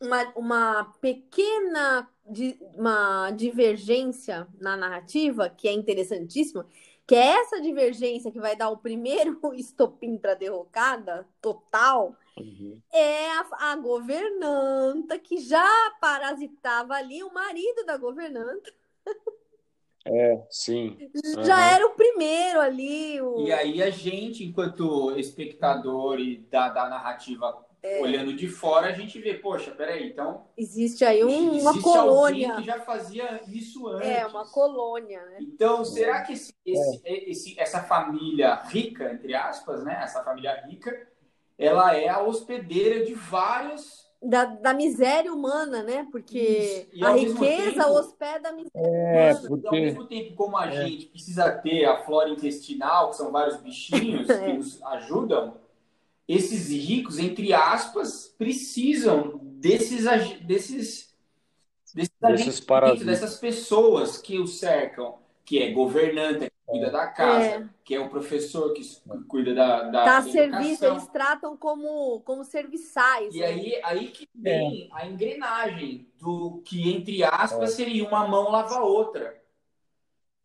uma, uma pequena di- uma divergência na narrativa, que é interessantíssima, que é essa divergência que vai dar o primeiro estopim para a derrocada total, Uhum. é a, a governanta que já parasitava ali o marido da governanta. É, sim. Já Uhum. era o primeiro ali. O... E aí a gente, enquanto espectador e da, da narrativa É. olhando de fora, a gente vê, poxa, peraí, então Existe aí um- uma existe colônia. alguém que já fazia isso antes. É, uma colônia, né? Então, será que esse- esse- esse- essa família rica, entre aspas, né? Essa família rica, ela é a hospedeira de vários. Da, da miséria humana, né? Porque a ao riqueza tempo- hospeda a miséria. É, Ao porque... mesmo tempo, como a gente precisa ter a flora intestinal, que são vários bichinhos É. que nos ajudam, esses ricos, entre aspas, precisam desses desses desses, agentes, parasitas. dessas pessoas que o cercam, que é governante que cuida da casa, É. que é o professor que cuida da, da, Tá serviço, educação. eles tratam como, como serviçais. E né? aí, aí que vem a engrenagem do que, entre aspas, seria uma mão lava a outra.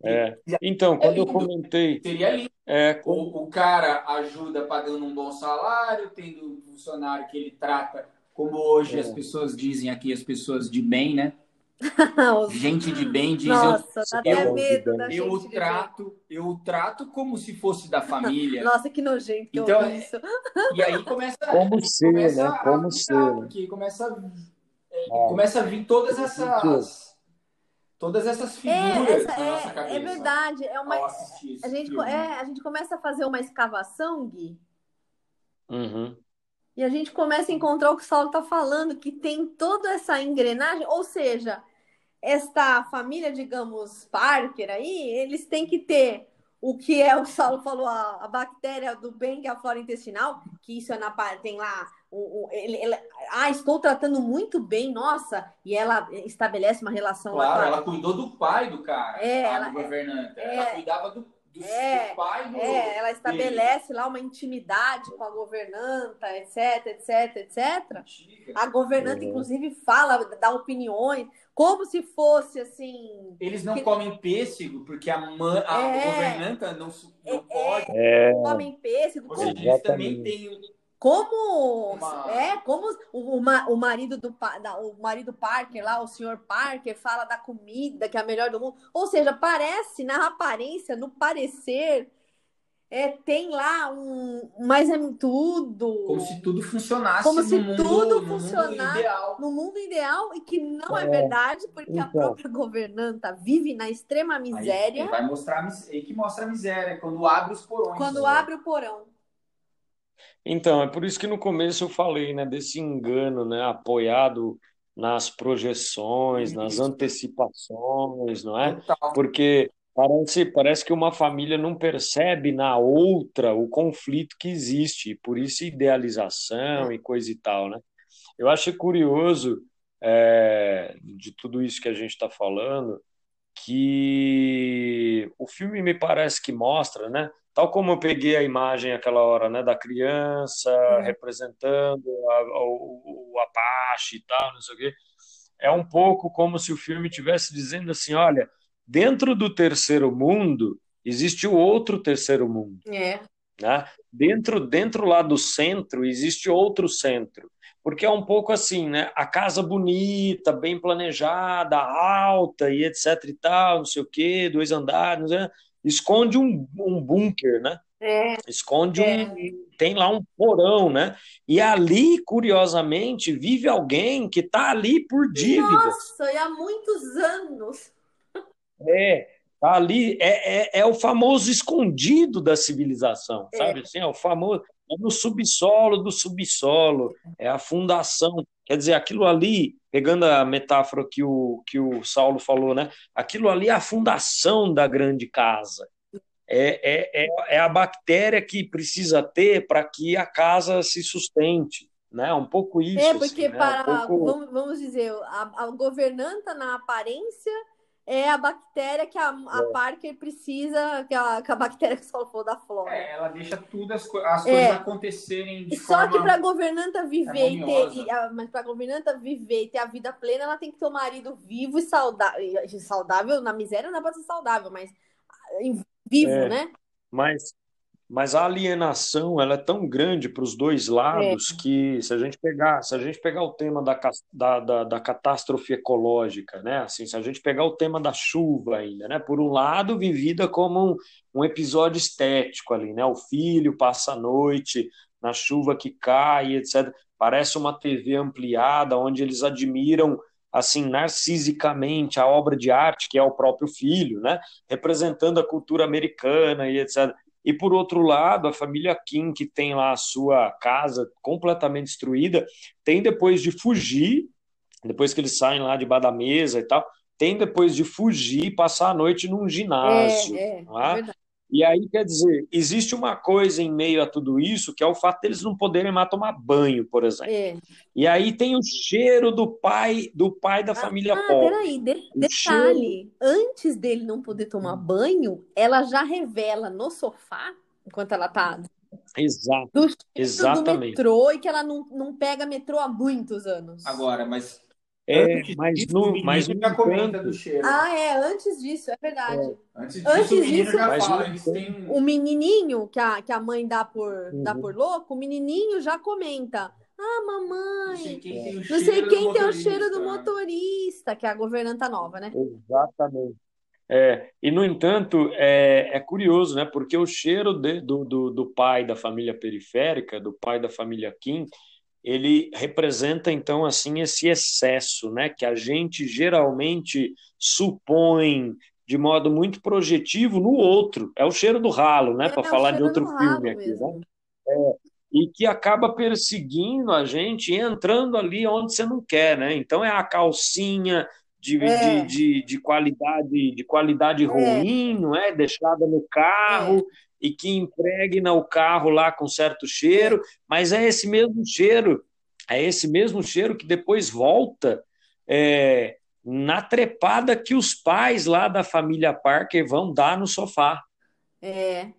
É. Então, quando eu comentei, Seria lindo. É, O, o cara ajuda pagando um bom salário, tendo um funcionário que ele trata, como hoje É. as pessoas dizem aqui, as pessoas de bem, né? Gente de bem diz, Nossa, dá até eu- medo eu, eu o trato, eu o trato como se fosse da família. Nossa, que nojento que eu Então, isso. E aí começa, como ser, começa né? a Como ser. né? porque começa, é, Ah. começa a vir todas essas todas essas É, figuras essa- na nossa é, cabeça. é verdade. É uma, a, gente, é, a gente começa a fazer uma escavação, Gui, Uhum. E a gente começa a encontrar o que o Saulo está falando, que tem toda essa engrenagem, ou seja, esta família, digamos, Parker aí, eles têm que ter o que é o que o Saulo falou, a, a bactéria do bem, que é a flora intestinal, que isso é na parte, tem lá, o, o- ele, ele- ah, estou tratando muito bem, nossa, e ela estabelece uma relação Claro, ela cuidou do pai do cara, É, a ela- do governante. é, ela cuidava do, do, é, do pai do. É, ela estabelece lá uma intimidade com a governanta, etc, etc, etc. Antiga. A governanta, Uhum. inclusive, fala, dá opiniões, como se fosse assim. Eles não que- comem pêssego porque a, mãe, a É. governanta não, não É, pode. É, Comem pêssego. Ou como- seja, eles também têm como uma... é como o, o, marido do o marido Parker lá, o senhor Parker fala da comida que é a melhor do mundo. Ou seja, parece na aparência, no parecer, é, tem lá um. Mas é tudo. Como se tudo funcionasse. Como se mundo, tudo funcionasse no mundo ideal e que não é, é verdade, porque então. a própria governanta vive na extrema miséria. Aí, vai mostrar aí que mostra a miséria, quando abre os porões. Quando né? abre o porão. Então, é por isso que no começo eu falei, né, desse engano, né, apoiado nas projeções, nas antecipações, não é? Porque Parece, parece que uma família não percebe na outra o conflito que existe, por isso idealização e coisa e tal, né? Eu acho curioso é, de tudo isso que a gente está falando que o filme me parece que mostra, né? Tal como eu peguei a imagem aquela hora, né, da criança uhum. representando a, o, o Apache e tal, não sei o quê, é um pouco como se o filme tivesse dizendo assim, olha Dentro do terceiro mundo, existe o outro terceiro mundo. É. Né? Dentro, dentro lá do centro, existe outro centro. Porque é um pouco assim, né? A casa bonita, bem planejada, alta e etc e tal, não sei o quê, dois andares, esconde um, um bunker, né? É. Esconde é. um. Tem lá um porão, né? E ali, curiosamente, vive alguém que está ali por dívida. Nossa, e há muitos anos. É, ali é, é, é o famoso escondido da civilização, é. sabe? Assim, é o famoso é no subsolo do subsolo, é a fundação. Quer dizer, aquilo ali, pegando a metáfora que o, que o Saulo falou, né? Aquilo ali é a fundação da grande casa. É, é, é, é a bactéria que precisa ter para que a casa se sustente. Né? Um pouco isso. É, porque assim, para, né? um pouco... vamos, vamos dizer, a, a governanta na aparência é a bactéria que a, a é. Parker precisa, que a, que a bactéria que salvou da flora. É, ela deixa tudo as, co as é. coisas acontecerem de Só forma que para a governanta viver e ter, e, a, mas para governanta viver e ter a vida plena, ela tem que ter um marido vivo e saudável, saudável na miséria não pode ser saudável, mas vivo, é, né? Mas mas a alienação ela é tão grande para os dois lados é. que se a gente pegar se a gente pegar o tema da, da, da, da, catástrofe ecológica né assim se a gente pegar o tema da chuva ainda né por um lado vivida como um, um episódio estético ali né o filho passa a noite na chuva que cai etc parece uma TV ampliada onde eles admiram assim narcisicamente a obra de arte que é o próprio filho né representando a cultura americana e etc e por outro lado, a família Kim, que tem lá a sua casa completamente destruída, tem depois de fugir, depois que eles saem lá de da mesa e tal, tem depois de fugir e passar a noite num ginásio. É, é, é? é e aí, quer dizer, existe uma coisa em meio a tudo isso, que é o fato deles não poderem mais tomar banho, por exemplo. É. E aí tem o cheiro do pai do pai da ah, família ah, pobre. Peraí, de, detalhe. Cheiro... Antes dele não poder tomar banho, ela já revela no sofá, enquanto ela tá Exato. Do Exatamente. do metrô e que ela não, não pega metrô há muitos anos. Agora, mas é, mas no, mas no já comenta do cheiro. Ah, é, antes disso, é verdade. É. Antes disso, antes o disso já fala, têm... o menininho que a, que a mãe dá por, uhum. dá por louco, o menininho já comenta. Ah, mamãe, não sei quem tem o cheiro, tem, o cheiro do motorista, que é a governanta nova, né? Exatamente. É, e, no entanto, é, é curioso, né? Porque o cheiro de, do, do, do pai da família periférica, do pai da família Kim, ele representa então assim esse excesso, né, que a gente geralmente supõe de modo muito projetivo no outro. É o cheiro do ralo, né, é, para é falar de outro filme aqui, né? É, e que acaba perseguindo a gente entrando ali onde você não quer, né? Então é a calcinha de, é. de, de, de, qualidade de qualidade ruim, não é? Deixada no carro e que impregna o carro lá com certo cheiro, mas é esse mesmo cheiro, é esse mesmo cheiro que depois volta é, na trepada que os pais lá da família Parker vão dar no sofá. É.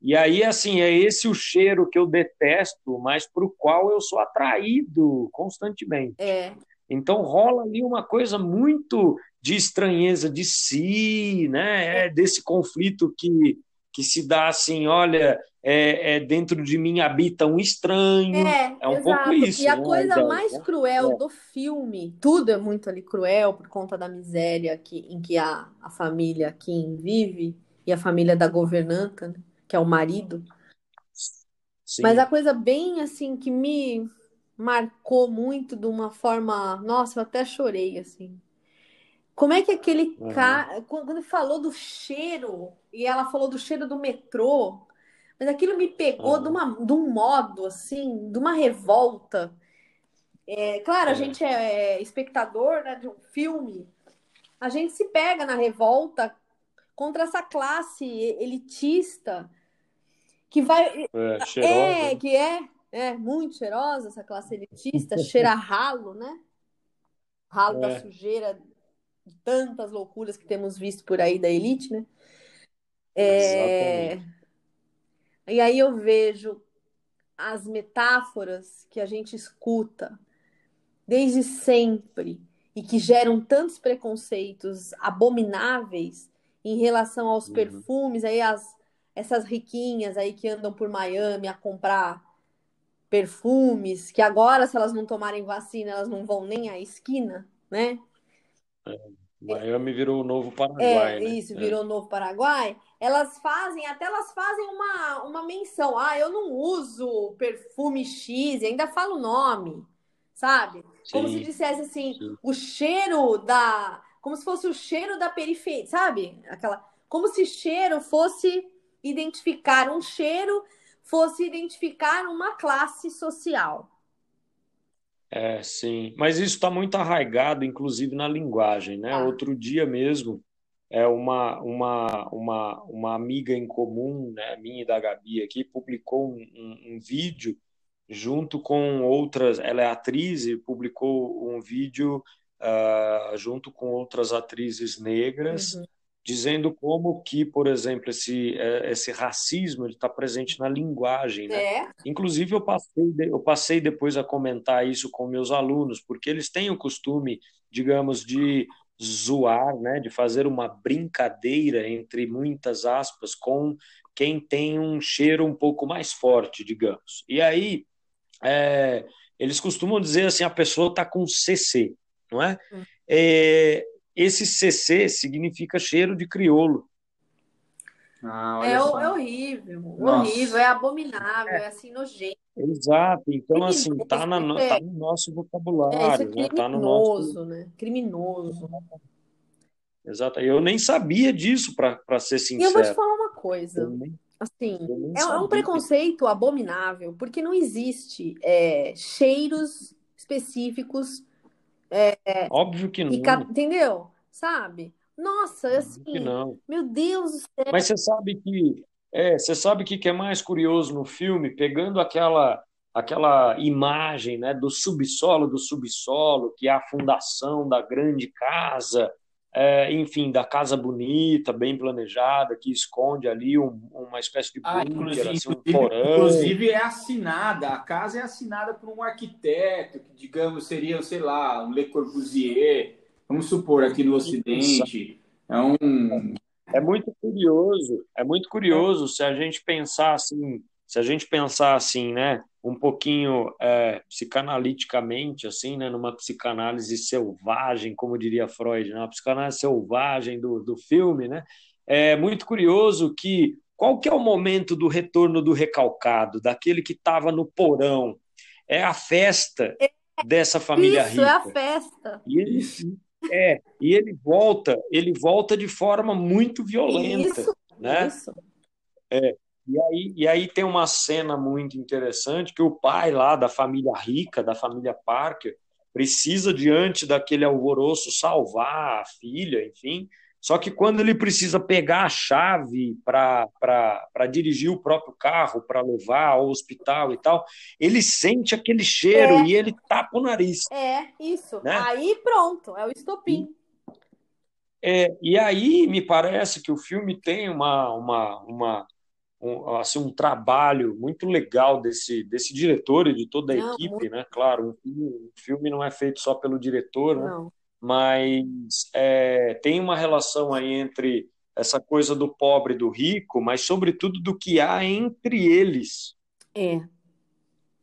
E aí, assim, é esse o cheiro que eu detesto, mas para o qual eu sou atraído constantemente. É. Então rola ali uma coisa muito de estranheza de si, né? É desse conflito que que se dá assim, olha, é, é, dentro de mim habita um estranho. É, é um exato. pouco isso. E a né, coisa mais né? cruel É. do filme, tudo é muito ali cruel por conta da miséria que, em que a, a família Kim vive e a família da governanta, né, que é o marido. Sim. Mas a coisa bem assim que me marcou muito de uma forma, nossa, eu até chorei assim. Como é que aquele Uhum. cara, quando falou do cheiro, e ela falou do cheiro do metrô, mas aquilo me pegou Uhum. de, uma, de um modo assim, de uma revolta. É, claro, a É. gente é espectador, né, de um filme, a gente se pega na revolta contra essa classe elitista que vai, É, cheirosa. é, que é, é muito cheirosa essa classe elitista, cheira ralo, né? Ralo da É. sujeira de tantas loucuras que temos visto por aí da elite, né? É. E aí eu vejo as metáforas que a gente escuta desde sempre e que geram tantos preconceitos abomináveis em relação aos Uhum. perfumes, aí as, essas riquinhas aí que andam por Miami a comprar perfumes, que agora, se elas não tomarem vacina, elas não vão nem à esquina, né? Miami virou o novo Paraguai, É, né? isso, É. virou Novo Paraguai. Elas fazem, até elas fazem uma, uma menção. Ah, eu não uso perfume X, e ainda falo o nome, sabe? Como se Sim, dissesse assim, sim. o cheiro da. Como se fosse o cheiro da periferia, sabe? Aquela. Como se cheiro fosse identificar um cheiro, fosse identificar uma classe social. É, sim. Mas isso está muito arraigado, inclusive, na linguagem, né? Tá. Outro dia mesmo, é uma, uma, uma, uma amiga em comum, né, minha e da Gabi aqui, publicou um, um, um vídeo junto com outras. Ela é atriz e publicou um vídeo ah, junto com outras atrizes negras, Uhum. Dizendo como que, por exemplo, esse, eh, esse racismo está presente na linguagem, né? É, Inclusive, eu passei, eu passei depois a comentar isso com meus alunos, porque eles têm o costume, digamos, de zoar, né, de fazer uma brincadeira, entre muitas aspas, com quem tem um cheiro um pouco mais forte, digamos. E aí, é, eles costumam dizer assim, a pessoa está com CC, não é? Hum. É, esse CC significa cheiro de crioulo. Ah, é, é horrível, Nossa. horrível, é abominável, é assim nojento. Exato. Então, Criminoso, assim, tá, na, no- é. tá no nosso É, isso é vocabulário, né? Tá no nosso criminoso, né? Criminoso. Exato. Eu nem sabia disso, para ser E eu vou te sincero. falar uma coisa, nem, assim, é, é um sabia. preconceito abominável, porque não existe é, cheiros específicos, Óbvio que e, ca- não. entendeu? Sabe? Nossa, Óbvio que assim, não. meu Deus do céu. Mas você sabe que é, você sabe o que que é mais curioso no filme, pegando aquela aquela imagem, né, do subsolo do subsolo, que é a fundação da grande casa, é, enfim, da casa bonita, bem planejada, que esconde ali um- uma espécie de Ah, bunker, inclusive, assim, um porão. inclusive é assinada, a casa é assinada por um arquiteto, que digamos seria, sei lá, um Le Corbusier, vamos supor aqui no Ocidente. É um. É muito curioso, é muito curioso se a gente pensar assim, se a gente pensar assim, né, um pouquinho é, psicanaliticamente, assim, né, numa psicanálise selvagem, como diria Freud, né, uma psicanálise selvagem do, do filme, né, é muito curioso que qual que é o momento do retorno do recalcado, daquele que estava no porão? É a festa dessa família Isso, é a rica. festa. E ele, é, e ele volta, ele volta de forma muito violenta, Isso, né? isso. E aí, e aí tem uma cena muito interessante que o pai lá da família rica, da família Parker, precisa, diante daquele alvoroço, salvar a filha, enfim. Só que quando ele precisa pegar a chave para dirigir o próprio carro, para levar ao hospital e tal, ele sente aquele cheiro É. e ele tapa o nariz. É, isso. Né? Aí pronto, é o estopim. É, e aí me parece que o filme tem uma, uma, uma, um, assim, um trabalho muito legal desse, desse diretor e de toda a Não, equipe, né? Claro, um filme, um filme não é feito só pelo diretor, né? Não. Mas é, tem uma relação aí entre essa coisa do pobre e do rico, mas sobretudo do que há entre eles. É.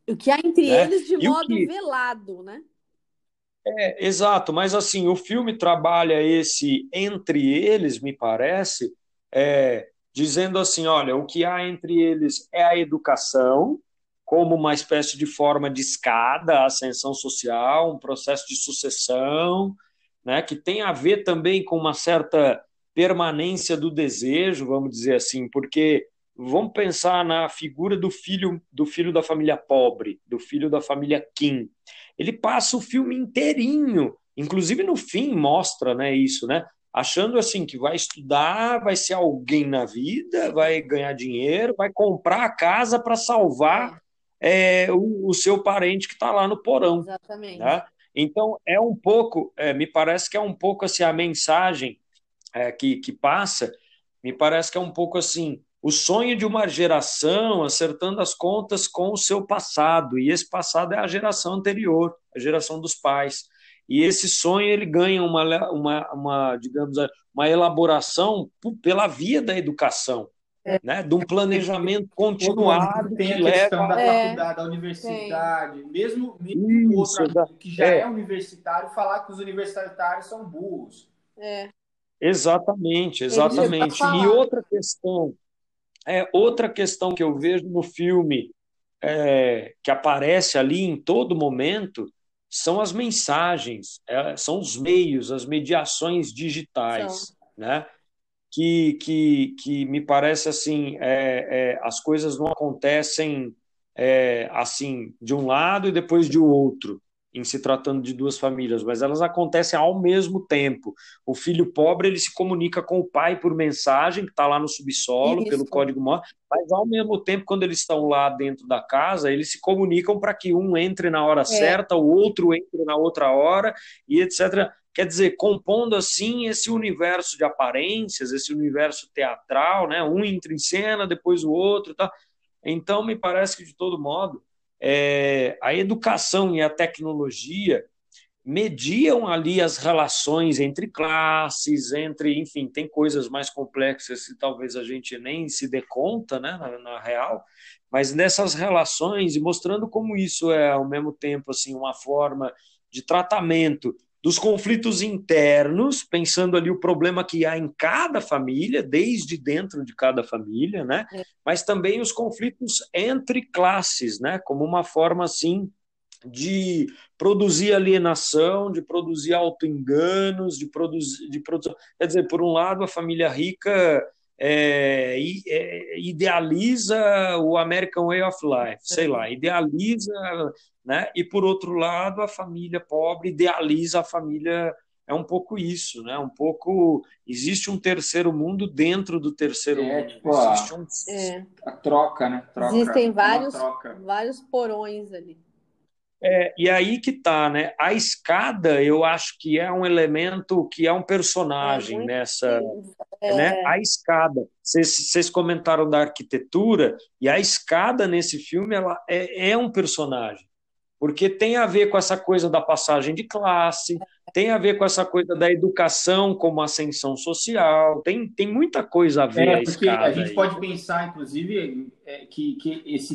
O que há entre né? eles de e modo que... velado, né? É, exato, mas assim, o filme trabalha esse entre eles, me parece, é, dizendo assim: olha, o que há entre eles é a educação, como uma espécie de forma de escada, ascensão social, um processo de sucessão, né, que tem a ver também com uma certa permanência do desejo, vamos dizer assim, porque vamos pensar na figura do filho do filho da família pobre, do filho da família Kim. Ele passa o filme inteirinho, inclusive no fim mostra, né, isso, né? Achando assim que vai estudar, vai ser alguém na vida, vai ganhar dinheiro, vai comprar a casa para salvar é, o, o, seu parente que está lá no porão. Exatamente. Né? Então é um pouco, é, me parece que é um pouco assim a mensagem é, que, que passa, me parece que é um pouco assim o sonho de uma geração acertando as contas com o seu passado, e esse passado é a geração anterior, a geração dos pais. E esse sonho ele ganha uma, uma, uma digamos, uma elaboração pela via da educação, é. né? de um planejamento continuado. Tem a questão leva... da é. faculdade, da universidade, é. mesmo, mesmo Isso, outro que já é. é universitário, falar que os universitários são burros. É. Exatamente, exatamente. E outra questão é, outra questão que eu vejo no filme, é, que aparece ali em todo momento, são as mensagens, é, são os meios, as mediações digitais, né? Que, que, que me parece assim, é, é as coisas não acontecem é, assim de um lado e depois de outro em se tratando de duas famílias, mas elas acontecem ao mesmo tempo. O filho pobre ele se comunica com o pai por mensagem que está lá no subsolo Isso. pelo código MOR, mas ao mesmo tempo quando eles estão lá dentro da casa eles se comunicam para que um entre na hora é. certa, o outro entre na outra hora e etc. Quer dizer, compondo assim esse universo de aparências, esse universo teatral, né? Um entra em cena, depois o outro, tá? Então me parece que de todo modo é, a educação e a tecnologia mediam ali as relações entre classes, entre, enfim, tem coisas mais complexas que talvez a gente nem se dê conta, né, na, na real, mas nessas relações e mostrando como isso é ao mesmo tempo assim uma forma de tratamento dos conflitos internos, pensando ali o problema que há em cada família, desde dentro de cada família, né? É. Mas também os conflitos entre classes, né? Como uma forma assim de produzir alienação, de produzir autoenganos, de produzir, de produzir. Quer dizer, por um lado, a família rica é, é, idealiza o American Way of Life, sei lá, idealiza né? E por outro lado, a família pobre idealiza a família é um pouco isso, né? Um pouco existe um terceiro mundo dentro do terceiro é, mundo. Tipo, existe a, um... é. a troca, né? Troca, Existem vários vários porões ali. É, e aí que tá, né? A escada, eu acho que é um elemento que é um personagem é nessa, é... né? A escada. Vocês comentaram da arquitetura e a escada nesse filme ela é, é um personagem porque tem a ver com essa coisa da passagem de classe, tem a ver com essa coisa da educação como ascensão social, tem, tem muita coisa a ver. É, porque a, a gente aí. pode pensar, inclusive, é, que, que esse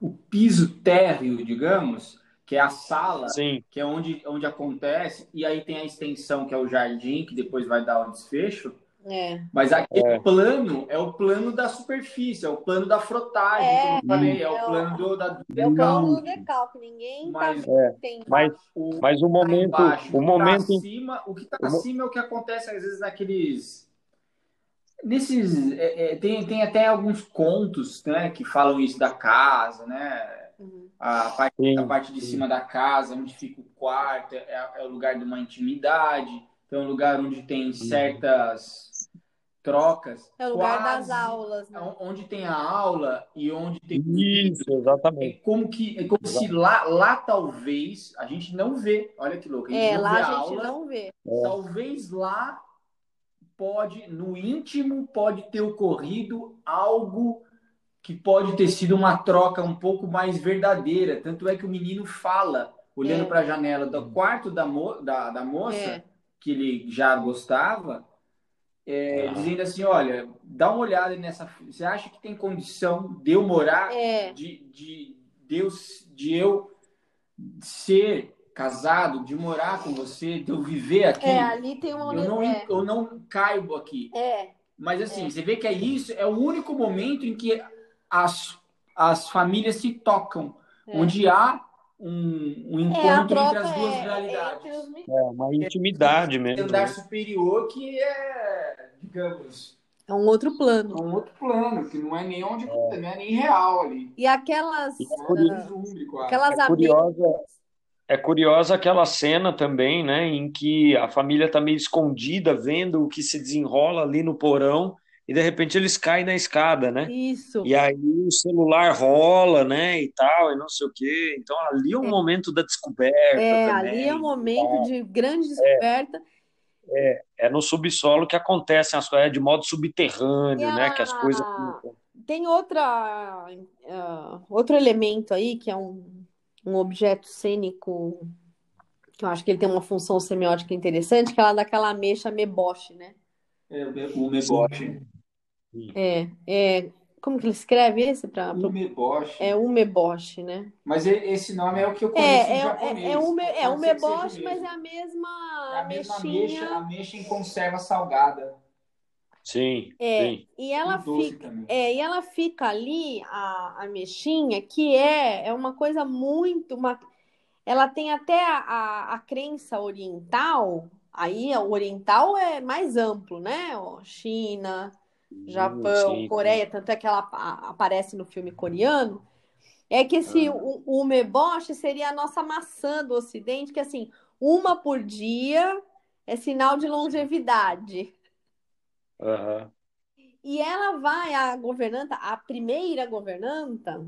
o, piso térreo, digamos, que é a sala, Sim. que é onde, onde acontece, e aí tem a extensão, que é o jardim, que depois vai dar o desfecho, é. Mas aquele é. plano é o plano da superfície, é o plano da frotagem, é, como eu falei, é, é o plano do, da, é o plano do decalque, ninguém tá mas, tá, é, tem, mas, o, mas o momento, embaixo, o, o momento tá acima, o que está acima é o que acontece às vezes naqueles nesses é, é, tem, tem até alguns contos, né, que falam isso da casa, né? A parte, a parte de cima da casa, onde fica o quarto, é, é o lugar de uma intimidade, é um lugar onde tem certas trocas. É o lugar das aulas, né? Onde tem a aula e onde tem. Isso, exatamente. É como, que, é como se lá, lá talvez a gente não vê. Olha que louco. A gente é, não lá vê a, gente aula, não vê. É. Talvez lá pode, no íntimo, pode ter ocorrido algo que pode ter sido uma troca um pouco mais verdadeira. Tanto é que o menino fala, olhando é. para a janela do quarto da, mo da, da moça, é. que ele já gostava é, ah. dizendo assim, olha, dá uma olhada nessa. Você acha que tem condição de eu morar, é. de, de, Deus, de eu ser casado, de morar com você, de eu viver aqui? É, ali tem uma. Eu não, é. eu não caibo aqui. É. Mas assim, é. você vê que é isso, é o único momento em que as, as famílias se tocam, é. onde há um, um é, encontro entre as duas é, realidades. É, uma intimidade mesmo. Um andar né? superior que é, digamos. É um outro plano. É um outro plano, que não é nem onde é. não é nem real ali. E aquelas. É curioso, aquelas é curiosa, é curiosa aquela cena também, né, em que a família está meio escondida, vendo o que se desenrola ali no porão, e de repente eles caem na escada, né? Isso. E aí o celular rola, né, e tal, e não sei o quê. Então ali é um é. momento da descoberta. É, também, ali é um momento tá? de grande é. descoberta. É, é, no subsolo que acontecem as coisas, é de modo subterrâneo, a... né, que as coisas. Tem outra, uh, outro elemento aí que é um um objeto cênico que eu acho que ele tem uma função semiótica interessante, que é ela daquela ameixa meboche, né? É, o meboche. É, é, como que ele escreve esse? Pra, o meboche. É o meboche, né? Mas esse nome é o que eu conheço é, em é, japonês. É, é, o, me, é o meboche, mas é a mesma É a mesma ameixa, ameixa em conserva salgada. Sim, é, sim. E ela fica, é, e ela fica ali a, a mexinha, que é, é uma coisa muito uma ela tem até a, a, a crença oriental, aí o oriental é mais amplo, né? China, Japão, sim, Coreia, sim. tanto é que ela aparece no filme coreano. É que esse ah. o, meboche seria a nossa maçã do ocidente, que assim, uma por dia é sinal de longevidade. Uhum. E ela vai, a governanta, a primeira governanta,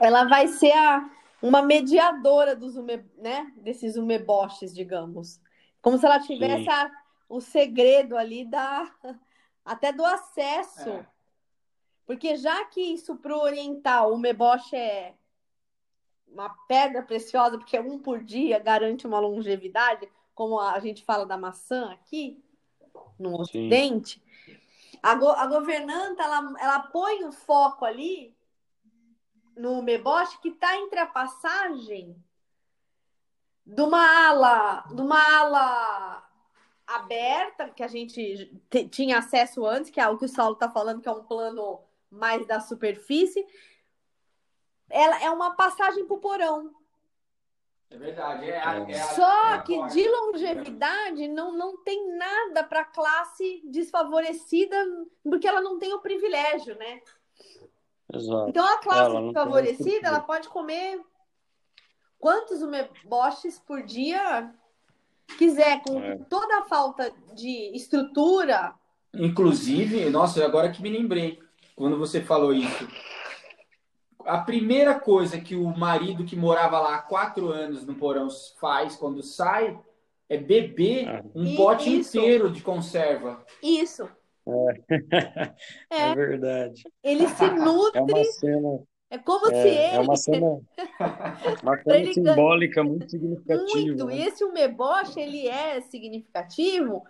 ela vai ser a, uma mediadora dos ume, né, desses umeboches, digamos. Como se ela tivesse a, o segredo ali da até do acesso. É. Porque já que isso para o oriental, o umeboche é uma pedra preciosa, porque um por dia garante uma longevidade, como a gente fala da maçã aqui, no Ocidente, a, go a governanta ela, ela põe o foco ali no meboche que está entre a passagem de uma ala, de uma ala aberta que a gente tinha acesso antes, que é o que o Saulo está falando, que é um plano mais da superfície. Ela é uma passagem para o porão. É verdade. É a, é a, Só é que de longevidade não, não tem nada para a classe desfavorecida, porque ela não tem o privilégio, né? Exato. Então a classe ela desfavorecida ela pode comer quantos umeboches por dia quiser, com é. toda a falta de estrutura. Inclusive, nossa, agora que me lembrei, quando você falou isso, a primeira coisa que o marido que morava lá há quatro anos no porão faz quando sai é beber ah. um e pote isso. inteiro de conserva. Isso. É. é. é verdade. Ele se nutre. É uma cena. É como é, se ele. É uma cena, uma cena simbólica muito significativa. Muito. Né? E esse umeboche, ele é significativo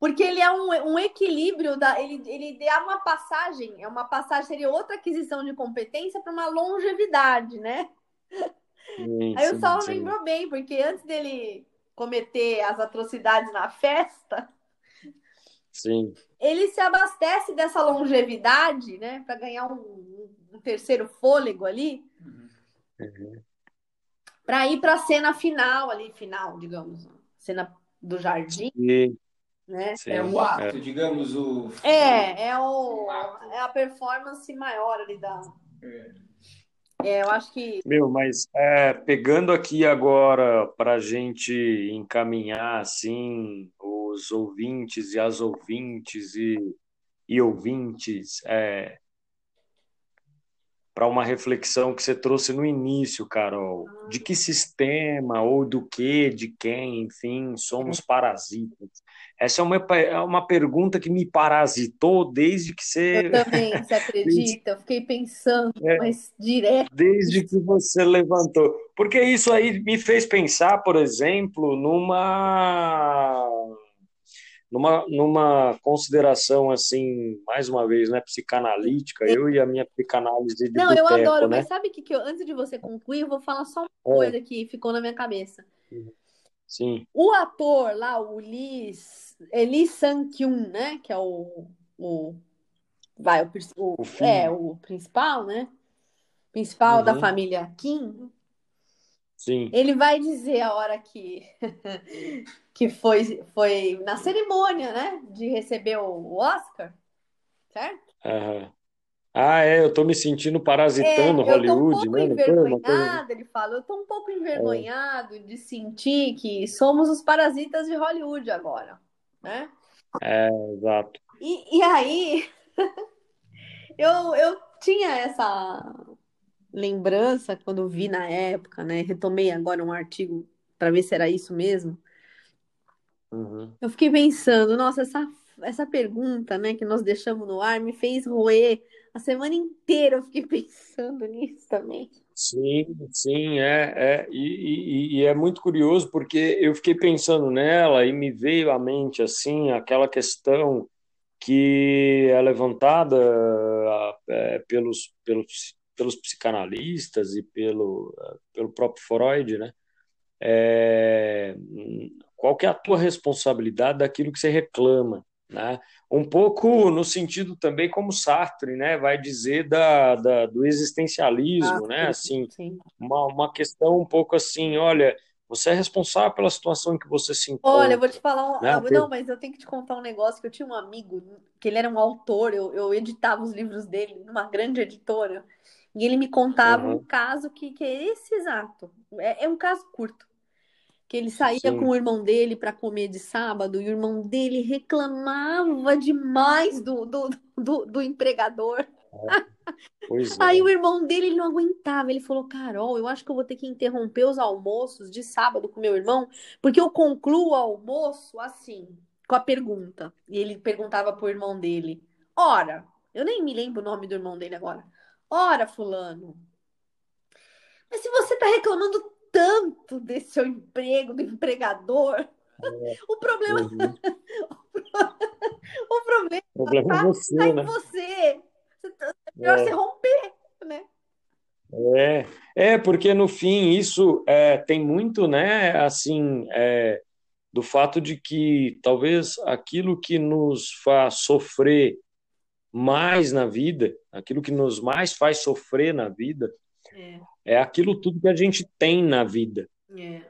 porque ele é um, um equilíbrio, da, ele, ele dá uma passagem, é uma passagem, seria outra aquisição de competência para uma longevidade, né? Aí o Saulo lembrou bem, porque antes dele cometer as atrocidades na festa, sim. Ele se abastece dessa longevidade, né, para ganhar um, um, terceiro fôlego ali, uhum. para ir para a cena final ali, final, digamos, cena do jardim. Sim. Né? Sim, é o ato, é. digamos, o. É, é, o, é a performance maior ali da. É. é eu acho que. Meu, mas é, pegando aqui agora para a gente encaminhar assim os ouvintes e as ouvintes e, e ouvintes, é, para uma reflexão que você trouxe no início, Carol. De que sistema ou do que, de quem, enfim, somos parasitas? Essa é uma, é uma pergunta que me parasitou desde que você. Eu também, você acredita? Eu fiquei pensando, é, mas direto. Desde que você levantou. Porque isso aí me fez pensar, por exemplo, numa numa, numa consideração assim, mais uma vez, né, psicanalítica, eu e a minha psicanálise de Não, eu adoro, né? mas sabe o que, que eu, antes de você concluir, eu vou falar só uma É, coisa que ficou na minha cabeça. Sim, O ator lá, o Lee, é Lee Sang-kyun, né? Que é o, o vai, o, o- o é, o principal, né? Principal da uhum, família Kim. sim, Ele vai dizer a hora que que foi foi na cerimônia, né? De receber o Oscar, certo? aham. Ah, é, eu tô me sentindo parasitando É, eu tô um Hollywood, pouco né? Coisa... envergonhada, ele fala, eu tô um pouco É, envergonhado de sentir que somos os parasitas de Hollywood agora, né? é, exato. E, e aí, eu, eu tinha essa lembrança quando vi na época, né? Retomei agora um artigo para ver se era isso mesmo. Uhum. Eu fiquei pensando, nossa, essa, essa pergunta, né, que nós deixamos no ar me fez roer a semana inteira. Eu fiquei pensando nisso também. Sim, sim, é, é. E, e- e é muito curioso porque eu fiquei pensando nela e me veio à mente assim aquela questão que é levantada ah, é, pelos, pelos, pelos psicanalistas e pelo, ah, pelo próprio Freud, né? É, qual que é a tua responsabilidade daquilo que você reclama, né? Um pouco no sentido também como Sartre, né? Vai dizer da, da- do Ah, existencialismo, né? sim, Assim, sim. uma, uma questão um pouco assim, olha, você é responsável pela situação em que você se Olha, eu vou encontra, te falar um... né? ah, Não, mas eu tenho que te contar um negócio que eu tinha um amigo que ele era um autor, eu, eu editava os livros dele numa grande editora, e ele me contava um Uhum, caso que, que é esse exato. É, é um caso curto. Que ele saía sim, com o irmão dele para comer de sábado, e o irmão dele reclamava demais do, do, do, do empregador. é. Aí o irmão dele ele não aguentava. Ele falou: Carol, eu acho que eu vou ter que interromper os almoços de sábado com meu irmão, porque eu concluo o almoço assim, com a pergunta. E ele perguntava pro irmão dele: Ora, eu nem me lembro o nome do irmão dele agora. Ora, Fulano, mas se você tá reclamando tanto desse seu emprego, do empregador, o problema, Uhum. o problema O problema é tá você, em né? você. Você tá- É melhor você É. romper, né? É, é porque no fim isso é, tem muito, né, assim, é, do fato de que talvez aquilo que nos faz sofrer mais na vida, aquilo que nos mais faz sofrer na vida, É, é aquilo tudo que a gente tem na vida, é.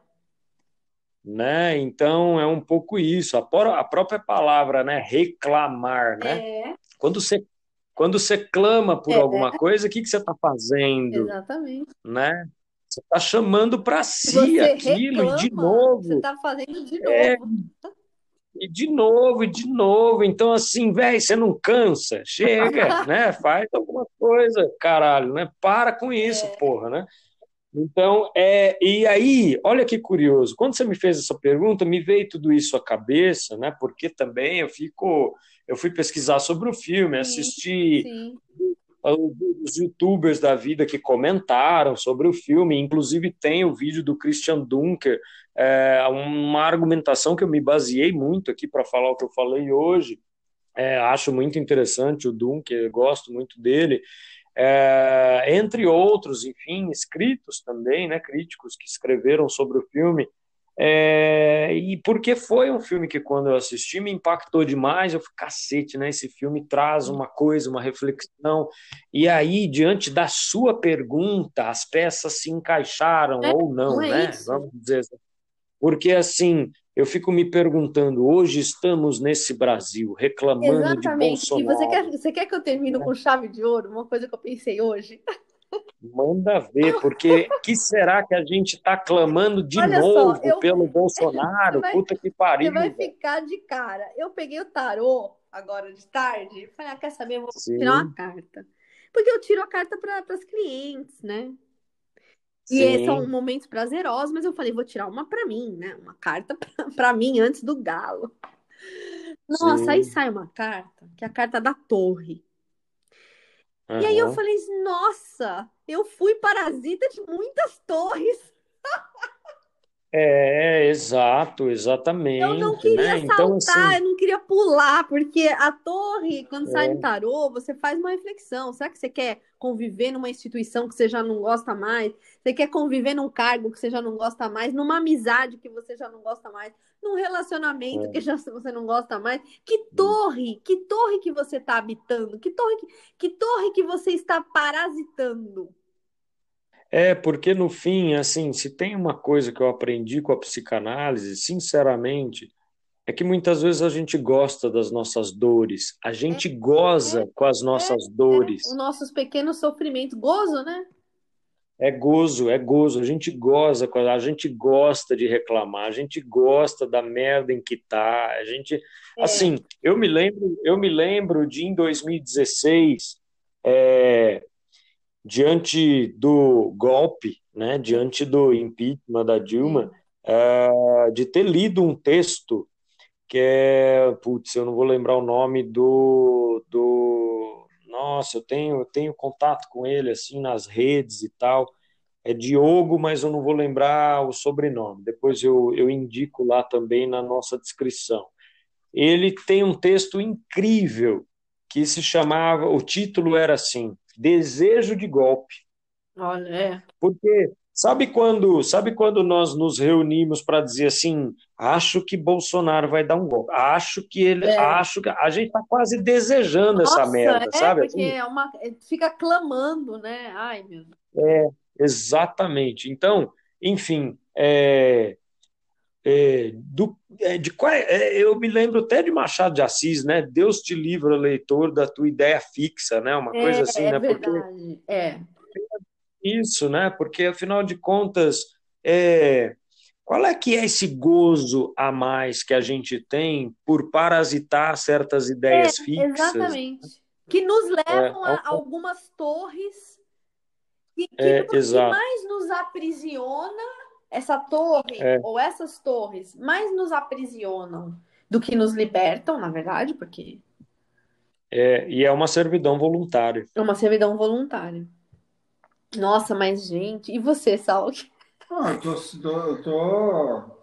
né? Então é um pouco isso, a, pró- a própria palavra, né, reclamar, né? É, Quando você quando você clama por é, alguma coisa, o que que você está fazendo? exatamente. né? Você está chamando para si você aquilo e de reclama, você novo, tá fazendo de é, novo. E de novo, e de novo. Então, assim, velho, você não cansa? Chega, né? Faz alguma coisa, caralho, né? Para com isso, É, porra, né? Então, é, e aí, olha que curioso, quando você me fez essa pergunta, me veio tudo isso à cabeça, né? Porque também eu fico, eu fui pesquisar sobre o filme, sim, assisti sim. os youtubers da vida que comentaram sobre o filme, inclusive tem o vídeo do Christian Dunker, é, uma argumentação que eu me baseei muito aqui para falar o que eu falei hoje. É, acho muito interessante o Dunker, gosto muito dele. É, entre outros, enfim, escritos também, né, críticos que escreveram sobre o filme. É, e porque foi um filme que, quando eu assisti, me impactou demais. Eu falei, cacete, né? Esse filme traz uma coisa, uma reflexão. E aí, diante da sua pergunta, as peças se encaixaram É, ou não, não é né? isso. Vamos dizer assim. Porque, assim, eu fico me perguntando, hoje estamos nesse Brasil reclamando de Exatamente. E você quer, Bolsonaro, você quer que eu termine né? com chave de ouro? Uma coisa que eu pensei hoje. Manda ver, porque que será que a gente está clamando de Olha só, novo eu, pelo você Bolsonaro? vai, Puta que você pariu, vai velho. ficar de cara. Eu peguei o tarô agora de tarde. Falei, ah, quer saber? Eu vou tirar uma Sim, carta. Porque eu tiro a carta para as clientes, né? E esses são momentos prazerosos, mas eu falei, vou tirar uma para mim, né? Uma carta para mim antes do galo. Nossa, aí sim. sai uma carta, que é a carta da torre. E aí eu falei, nossa, eu fui parasita de muitas torres. É, exato, Eu não exatamente, queria né? Então, saltar, assim, eu não queria pular, porque a torre, quando sai no tarô, você faz uma reflexão. Será que você quer conviver numa instituição que você já não gosta mais? Você quer conviver num cargo que você já não gosta mais? Numa amizade que você já não gosta mais? Num relacionamento que já você não gosta mais? Que torre? Que torre que você está habitando? Que torre que, que torre que você está parasitando? É, porque no fim, assim, se tem uma coisa que eu aprendi com a psicanálise, sinceramente, é que muitas vezes a gente gosta das nossas dores, a gente goza com as nossas Os dores. nossos pequenos sofrimentos, gozo, né? É gozo, é gozo, a gente goza, a gente gosta de reclamar, a gente gosta da merda em que tá, a gente, É. assim, eu me lembro, eu me lembro de em 2016, é, diante do golpe, né, diante do impeachment da Dilma, é, de ter lido um texto que é, putz, eu não vou lembrar o nome do, do, nossa, eu tenho, eu tenho contato com ele assim nas redes e tal. É Diogo, mas eu não vou lembrar o sobrenome. Depois eu, eu indico lá também na nossa descrição. Ele tem um texto incrível que se chamava, o título era assim, Desejo de Golpe. Olha, é. Porque sabe quando, sabe quando nós nos reunimos para dizer assim, acho que Bolsonaro vai dar um golpe, acho que ele, É. acho que a gente está quase desejando essa Nossa, merda, é, sabe? porque é uma, é, fica clamando, né? Ai, meu Deus. Exatamente. Então, enfim, é, é, do, é, de qual, é, eu me lembro até de Machado de Assis, né? Deus te livra, leitor, da tua ideia fixa, né? Uma coisa assim, É né? Porque. É. Isso, né? Porque afinal de contas, é, qual é que é esse gozo a mais que a gente tem por parasitar certas ideias fixas? Exatamente. Que nos levam É, é a um- algumas torres que, que, É, que mais nos aprisiona essa torre, É. ou essas torres, mais nos aprisionam do que nos libertam, na verdade, porque É, e é uma servidão voluntária. é uma servidão voluntária. Nossa, mas gente, e você, Saulo? Ah, eu tô, tô, eu tô,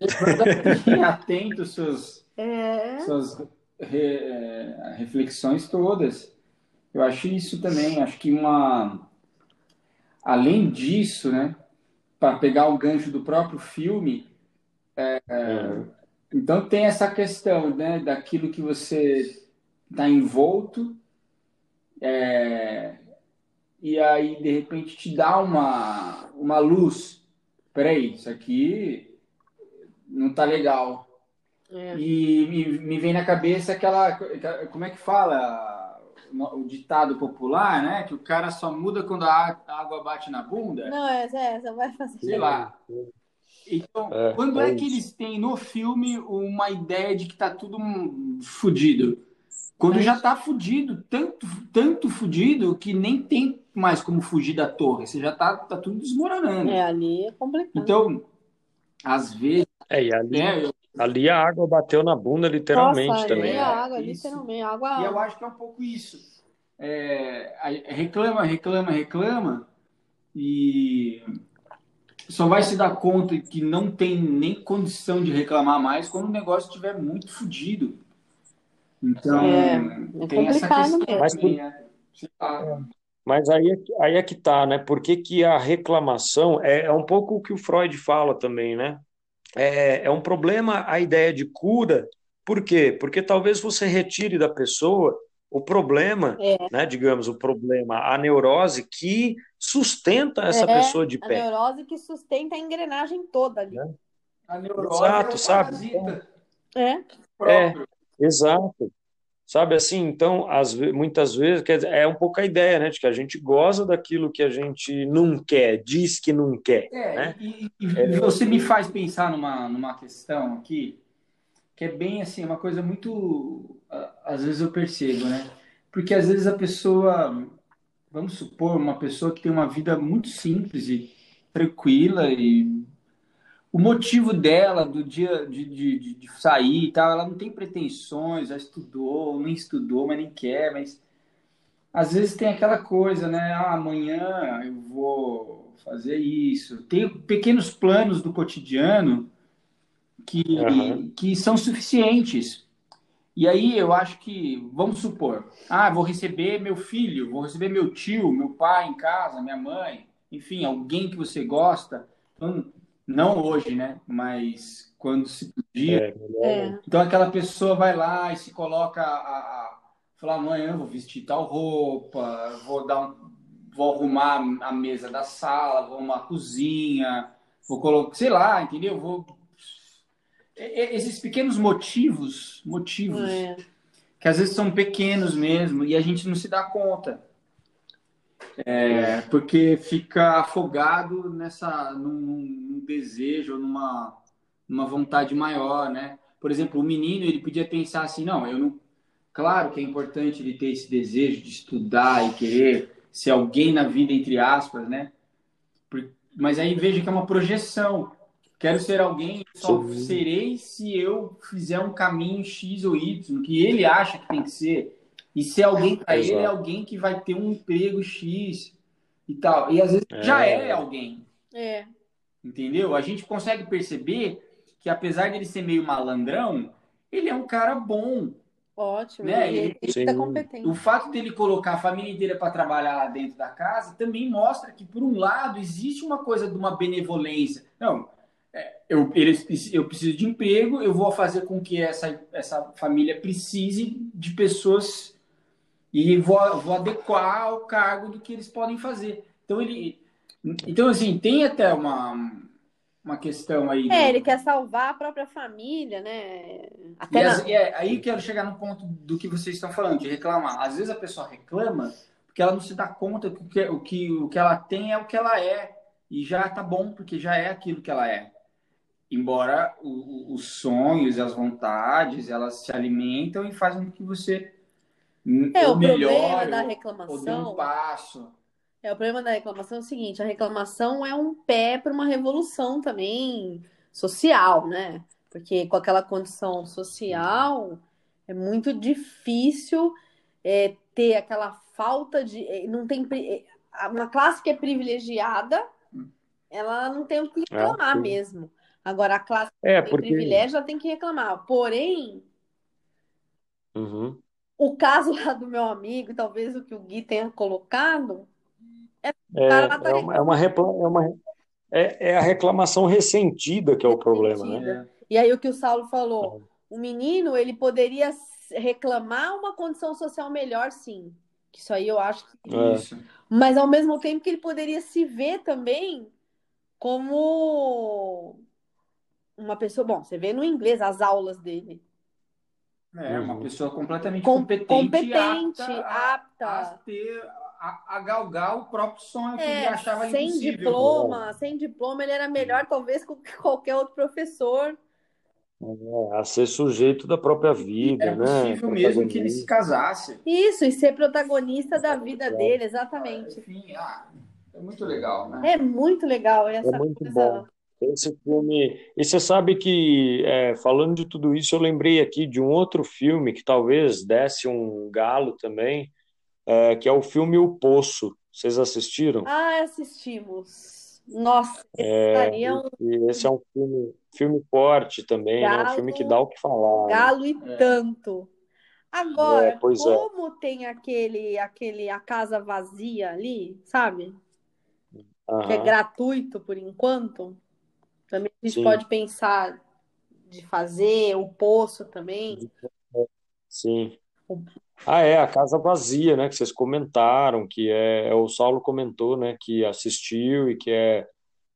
atento às suas, É. suas re- eh, reflexões todas. Eu acho isso também, acho que uma. Além disso, né, para pegar o gancho do próprio filme, Uhum. então tem essa questão, né, daquilo que você está envolto, é, e aí de repente te dá uma, uma luz. Peraí, isso aqui não tá legal. É. E me, me vem na cabeça aquela, como é que fala o ditado popular, né? Que o cara só muda quando a água bate na bunda. Não, essa, essa vai fazer. Sei lá. Então, É, quando é é, que eles têm no filme uma ideia de que tá tudo fudido? Quando já tá fudido, tanto, tanto fudido que nem tem mais como fugir da torre. Você já tá, tá tudo desmoronando. É, ali é complicado. Então, às vezes, É, e ali, né, eu- ali a água bateu na bunda literalmente Nossa, também. ali a água, Isso. literalmente, água. E eu acho que é um pouco isso. É, reclama, reclama, reclama e só vai se dar conta que não tem nem condição de reclamar mais quando o negócio estiver muito fodido. Então, É, é tem essa complicado questão mesmo. Mas né? Lá. Mas aí é, que- aí é que tá, né? Por que que a reclamação é, é um pouco o que o Freud fala também, né? É, é um problema a ideia de cura. Por quê? Porque talvez você retire da pessoa o problema, É. né? Digamos, o problema, a neurose que sustenta essa É, pessoa de A pé. neurose que sustenta a engrenagem toda ali. A neurose Exato, é sabe? É. próprio. Exato. Sabe assim, então, às ve- muitas vezes, quer dizer, é um pouco a ideia, né? De que a gente goza daquilo que a gente não quer, diz que não quer, É, né? e, e- e você me faz pensar numa, numa questão aqui, que é bem assim, uma coisa muito. Às vezes eu percebo, né? Porque às vezes a pessoa, vamos supor, uma pessoa que tem uma vida muito simples e tranquila, e o motivo dela do dia de, de, de- sair e tal, ela não tem pretensões, já estudou, nem estudou, mas nem quer, mas. às vezes tem aquela coisa, né? Ah, amanhã eu vou fazer isso. Tem pequenos planos do cotidiano que, Aham. que são suficientes. E aí eu acho que, vamos supor, ah, vou receber meu filho, vou receber meu tio, meu pai em casa, minha mãe, enfim, alguém que você gosta. Então, não hoje, né? Mas quando se podia. É, É. Então aquela pessoa vai lá e se coloca a, a falar, amanhã eu vou vestir tal roupa, vou dar um, vou arrumar a mesa da sala, vou arrumar a cozinha, vou colocar, sei lá, entendeu? Vou esses pequenos motivos, motivos É. que às vezes são pequenos mesmo e a gente não se dá conta. É, porque fica afogado nessa num, num desejo, numa, numa vontade maior, né? Por exemplo, o menino ele podia pensar assim, não, eu não. Claro que é importante ele ter esse desejo de estudar e querer ser alguém na vida entre aspas, né? Mas aí veja que é uma projeção. Quero ser alguém, só Sim. serei se eu fizer um caminho X ou Y, que ele acha que tem que ser. E ser alguém para ele é alguém que vai ter um emprego X e tal. E às vezes É. já é alguém, É. entendeu? A gente consegue perceber que apesar dele ser meio malandrão, ele é um cara bom. Ótimo. Né? Ele, ele Sim. tá competente. O fato dele colocar a família inteira para trabalhar lá dentro da casa também mostra que, por um lado, existe uma coisa de uma benevolência. Não, é, eu, eu preciso de emprego, eu vou fazer com que essa, essa família precise de pessoas e vou, vou adequar ao cargo do que eles podem fazer. Então, ele. Então, assim, tem até uma, uma questão aí. É, do- ele quer salvar a própria família, né? E Até as- na... e é, aí eu quero chegar no ponto do que vocês estão falando, de reclamar. Às vezes a pessoa reclama porque ela não se dá conta que o que, o que, o que ela tem é o que ela é. E já tá bom, porque já é aquilo que ela é. Embora o- o- os sonhos e as vontades, elas se alimentam e fazem com que você É, o melhore problema da ou dê um reclamação. passo. É, o problema da reclamação é o seguinte: a reclamação é um pé para uma revolução também social, né? Porque com aquela condição social é muito difícil é, ter aquela falta de. é, Não tem, é, uma classe que é privilegiada, ela não tem o que reclamar sim. mesmo. Agora, a classe que É, tem porque. privilégio, ela tem que reclamar. Porém, Uhum. O caso lá do meu amigo, talvez o que o Gui tenha colocado, É, lá tá é uma, é uma é uma- é- é a reclamação ressentida que é o problema, né? E aí o que o Saulo falou, o menino ele poderia reclamar uma condição social melhor, sim. Isso aí eu acho que... É. Isso. Mas ao mesmo tempo que ele poderia se ver também como uma pessoa. Bom, você vê no inglês as aulas dele. É, uma pessoa completamente Com- competente, competente, apta a- apta. a ter a, a galgar o próprio sonho que ele É, achava sem impossível. diploma, sem diploma, ele era melhor, talvez, que qualquer outro professor. É, a ser sujeito da própria vida, Era né? possível mesmo que ele se casasse. Isso, e ser protagonista da vida dele, exatamente. Enfim, ah, é muito legal, né? É muito legal essa É muito coisa. bom. Esse filme. E você sabe que, é, falando de tudo isso, eu lembrei aqui de um outro filme que talvez desse um galo também, é, que é o filme O Poço. Vocês assistiram? Ah, assistimos. Nossa, É, estaria um e esse é um filme, filme forte também, né? Um filme que dá o que falar. né? galo e É. tanto. Agora, É, pois é. como tem aquele, aquele a casa vazia ali, sabe? Que é gratuito por enquanto, também a gente Sim. pode pensar de fazer o poço também. Sim. Ah, é, a casa vazia, né? Que vocês comentaram, que é, é o Saulo comentou, né? Que assistiu e que é,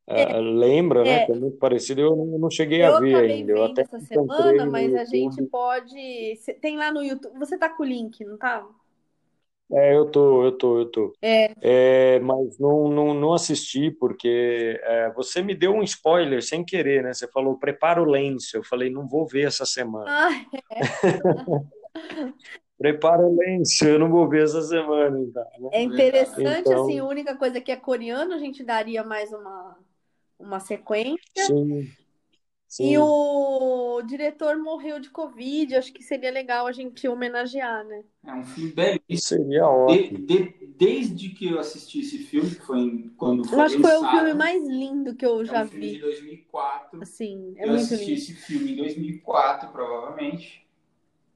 é, lembra, né? é. Que é muito parecido. Eu não, não cheguei Eu a ver ainda. Eu até essa semana, mas a gente pode. Tem lá no YouTube. Você tá com o link, não tá? É, eu tô, eu tô, eu tô. É. É, mas não, não, não assisti porque é, você me deu um spoiler sem querer, né? Você falou, prepara o lenço. Eu falei, não vou ver essa semana. Ah, Prepara o lenço, eu não vou ver essa semana, então, né? é interessante, Então- assim, a única coisa que é coreano, a gente daria mais uma, uma sequência. Sim. E Sim. o diretor morreu de Covid, acho que seria legal a gente homenagear, né? É um filme belíssimo. Seria De- ótimo. de- desde que eu assisti esse filme, que foi em- quando foi Eu acho que foi o filme mais lindo que eu é já um filme de vi. 2004. Assim, é eu muito assisti lindo. esse filme em 2004, provavelmente.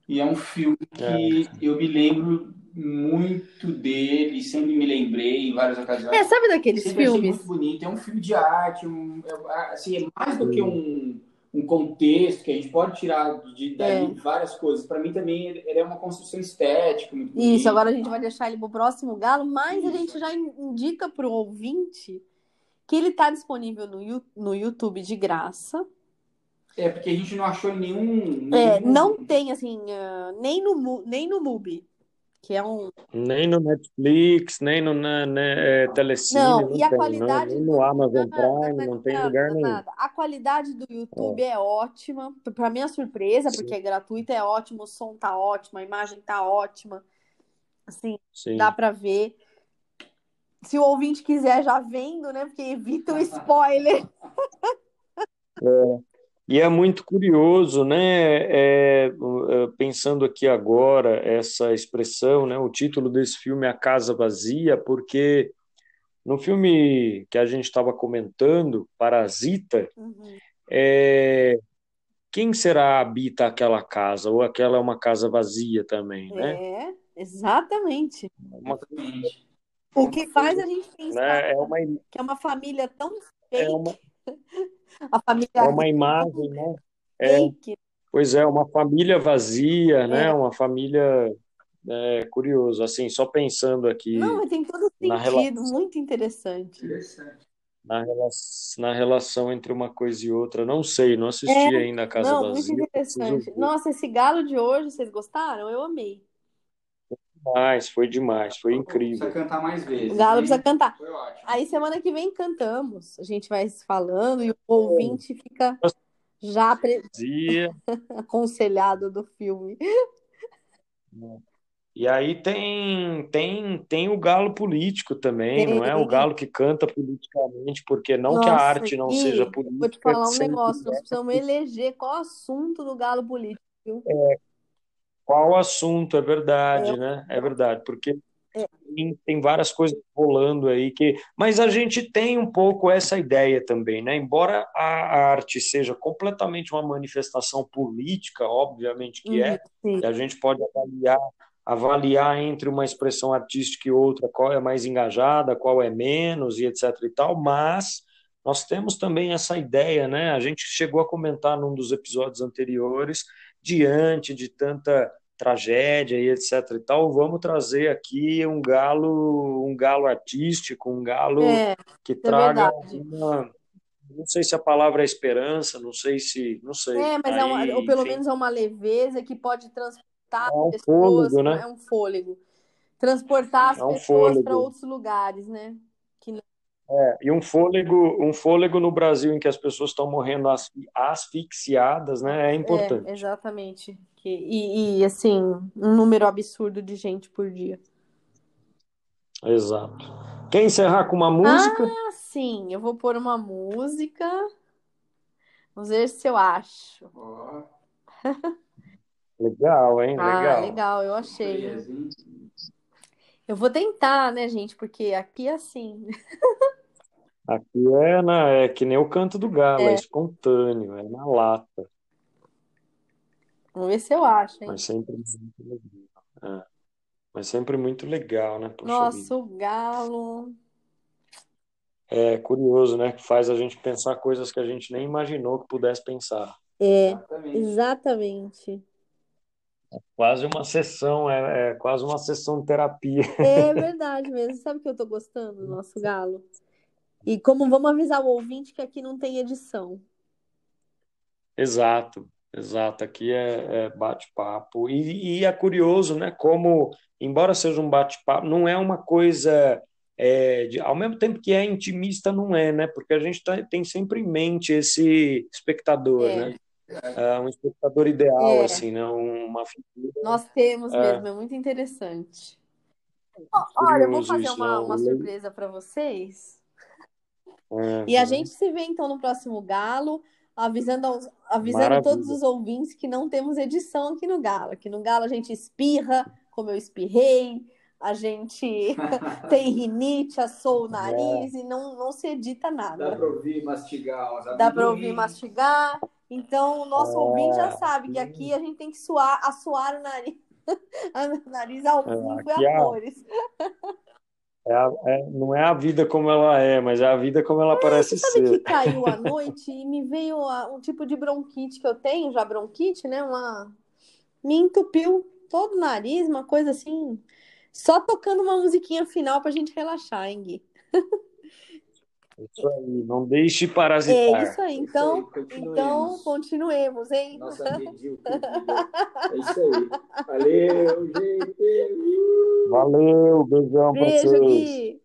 E é um filme É. que eu me lembro muito dele, sempre me lembrei em várias ocasiões. É, sabe daqueles Sempre filmes? muito bonito. É um filme de arte, um, é, assim, é mais do que um, um contexto que a gente pode tirar de, dali É. várias coisas. Para mim também ele é uma construção estética muito Isso, bonita. agora a gente vai deixar ele pro próximo galo, mas a gente já in- indica pro ouvinte que ele tá disponível no, no YouTube de graça. É porque a gente não achou nenhum. É, nenhum- não tem, assim, ah, nem no, nem no Mubi, que é um... Nem no Netflix, nem no na, né, é, Telecine, Não, não e a tem, qualidade não. Do- no Amazon Prime, não tem nada, lugar nenhum. nada. A qualidade do YouTube é, ótima. Pra minha surpresa, Sim. porque é gratuita, é ótimo, o som tá ótimo, a imagem tá ótima. Assim, Sim. dá pra ver. Se o ouvinte quiser já vendo, né? Porque evita o spoiler. E é muito curioso, né? é, é, pensando aqui agora essa expressão, né? O título desse filme é A Casa Vazia, porque no filme que a gente estava comentando, Parasita, Uhum. é, quem será habita aquela casa? Ou aquela é uma casa vazia também, né? É, exatamente. Uma. O que faz a gente pensar né? É uma, que é uma família tão é fake, uma, a família é uma imagem, né? É, fake. Pois é, uma família vazia, né? É. Uma família é, curioso, assim, só pensando aqui Não, mas tem todo sentido, relação, muito interessante. Interessante. na relação, na relação entre uma coisa e outra. Não sei, não assisti É, ainda a Casa Não, muito Vazia, preciso interessante. Nossa, esse galo de hoje, vocês gostaram? Eu amei. Mas foi demais, foi Precisa incrível. cantar mais vezes. O galo hein? precisa cantar. Foi ótimo. Aí semana que vem cantamos. A gente vai se falando e o ouvinte fica já pre- aconselhado do filme. E aí tem, tem, tem o galo político também, não é? O Tem. galo que canta politicamente, porque não que a Nossa, arte não Gui, seja vou te política, falar um negócio. Nós é. precisamos eleger qual assunto do galo político. viu? Qual assunto, é verdade, É. né? É verdade, porque É. tem, várias coisas rolando aí que. Mas a gente tem um pouco essa ideia também, né? Embora a arte seja completamente uma manifestação política, obviamente que é, sim. e a gente pode avaliar, avaliar entre uma expressão artística e outra qual é mais engajada, qual é menos, e etc e tal, mas nós temos também essa ideia, né? A gente chegou a comentar num dos episódios anteriores, diante de tanta tragédia e etc e tal, vamos trazer aqui um galo, um galo artístico, um galo É, que é traga verdade. uma, não sei se a palavra é esperança, não sei se, não sei. É, mas é uma, Aí, ou pelo enfim, menos é uma leveza que pode transportar é um pessoas, fôlego, né? é um fôlego. Transportar as É um pessoas para outros lugares, né? É, e um fôlego, um fôlego no Brasil em que as pessoas estão morrendo asfi- asfixiadas, né? É É, importante. exatamente. Que, e, e, assim, um número absurdo de gente por dia. Exato. Quer encerrar com uma música? Ah, sim, eu vou pôr uma música. Vamos ver se eu acho. Legal, hein? Ah, Legal. legal, eu achei. Eu vou tentar, né, gente? Porque aqui é assim. Aqui é, na, é que nem o canto do galo, é É, espontâneo, é na lata, vamos ver se eu acho, hein? mas sempre muito legal. É, mas sempre muito legal, né? Poxa vida. Nossa, o galo. É curioso, né? Que faz a gente pensar coisas que a gente nem imaginou que pudesse pensar. É, Exatamente. exatamente. Quase uma sessão, é, é quase uma sessão de terapia. É verdade mesmo. Sabe o que eu tô gostando do nosso galo? E como vamos avisar o ouvinte que aqui não tem edição. Exato, exato. Aqui é, é bate-papo. E, e é curioso, né? Como, embora seja um bate-papo, não é uma coisa. é, de- ao mesmo tempo que é intimista, não é, né? Porque a gente tá- tem sempre em mente esse espectador, É, né? É, um espectador ideal, é. assim, né? Uma figura. Nós temos É, mesmo, é muito interessante. Ó, Olha, eu vou fazer isso, né? uma, O uma surpresa para vocês. é, E a né? gente se vê então no próximo galo. Avisando, aos, avisando Maravilha. todos os ouvintes que não temos edição aqui no Galo. Aqui no Galo a gente espirra, como eu espirrei, a gente tem rinite, assou o nariz e não, não se edita Dá nada. pra ouvir mastigar os Dá para ouvir mastigar. Então, o nosso É. ouvinte já sabe que aqui a gente tem que suar, assoar o nariz. o nariz ao É, vivo e aqui a cores. É a- é- não é a vida como ela é, mas é a vida como ela parece Sabe que ser. caiu à noite e me veio a- um tipo de bronquite que eu tenho, já bronquite, né? Uma... Me entupiu todo o nariz, uma coisa assim. Só tocando uma musiquinha final pra gente relaxar, hein, Gui? Isso aí, não deixe É parasitar. isso aí. Isso Então, aí, continuemos. então continuemos, hein? Nossa. É isso aí. Valeu, gente. Valeu, beijão pra Beijo, vocês. Gui.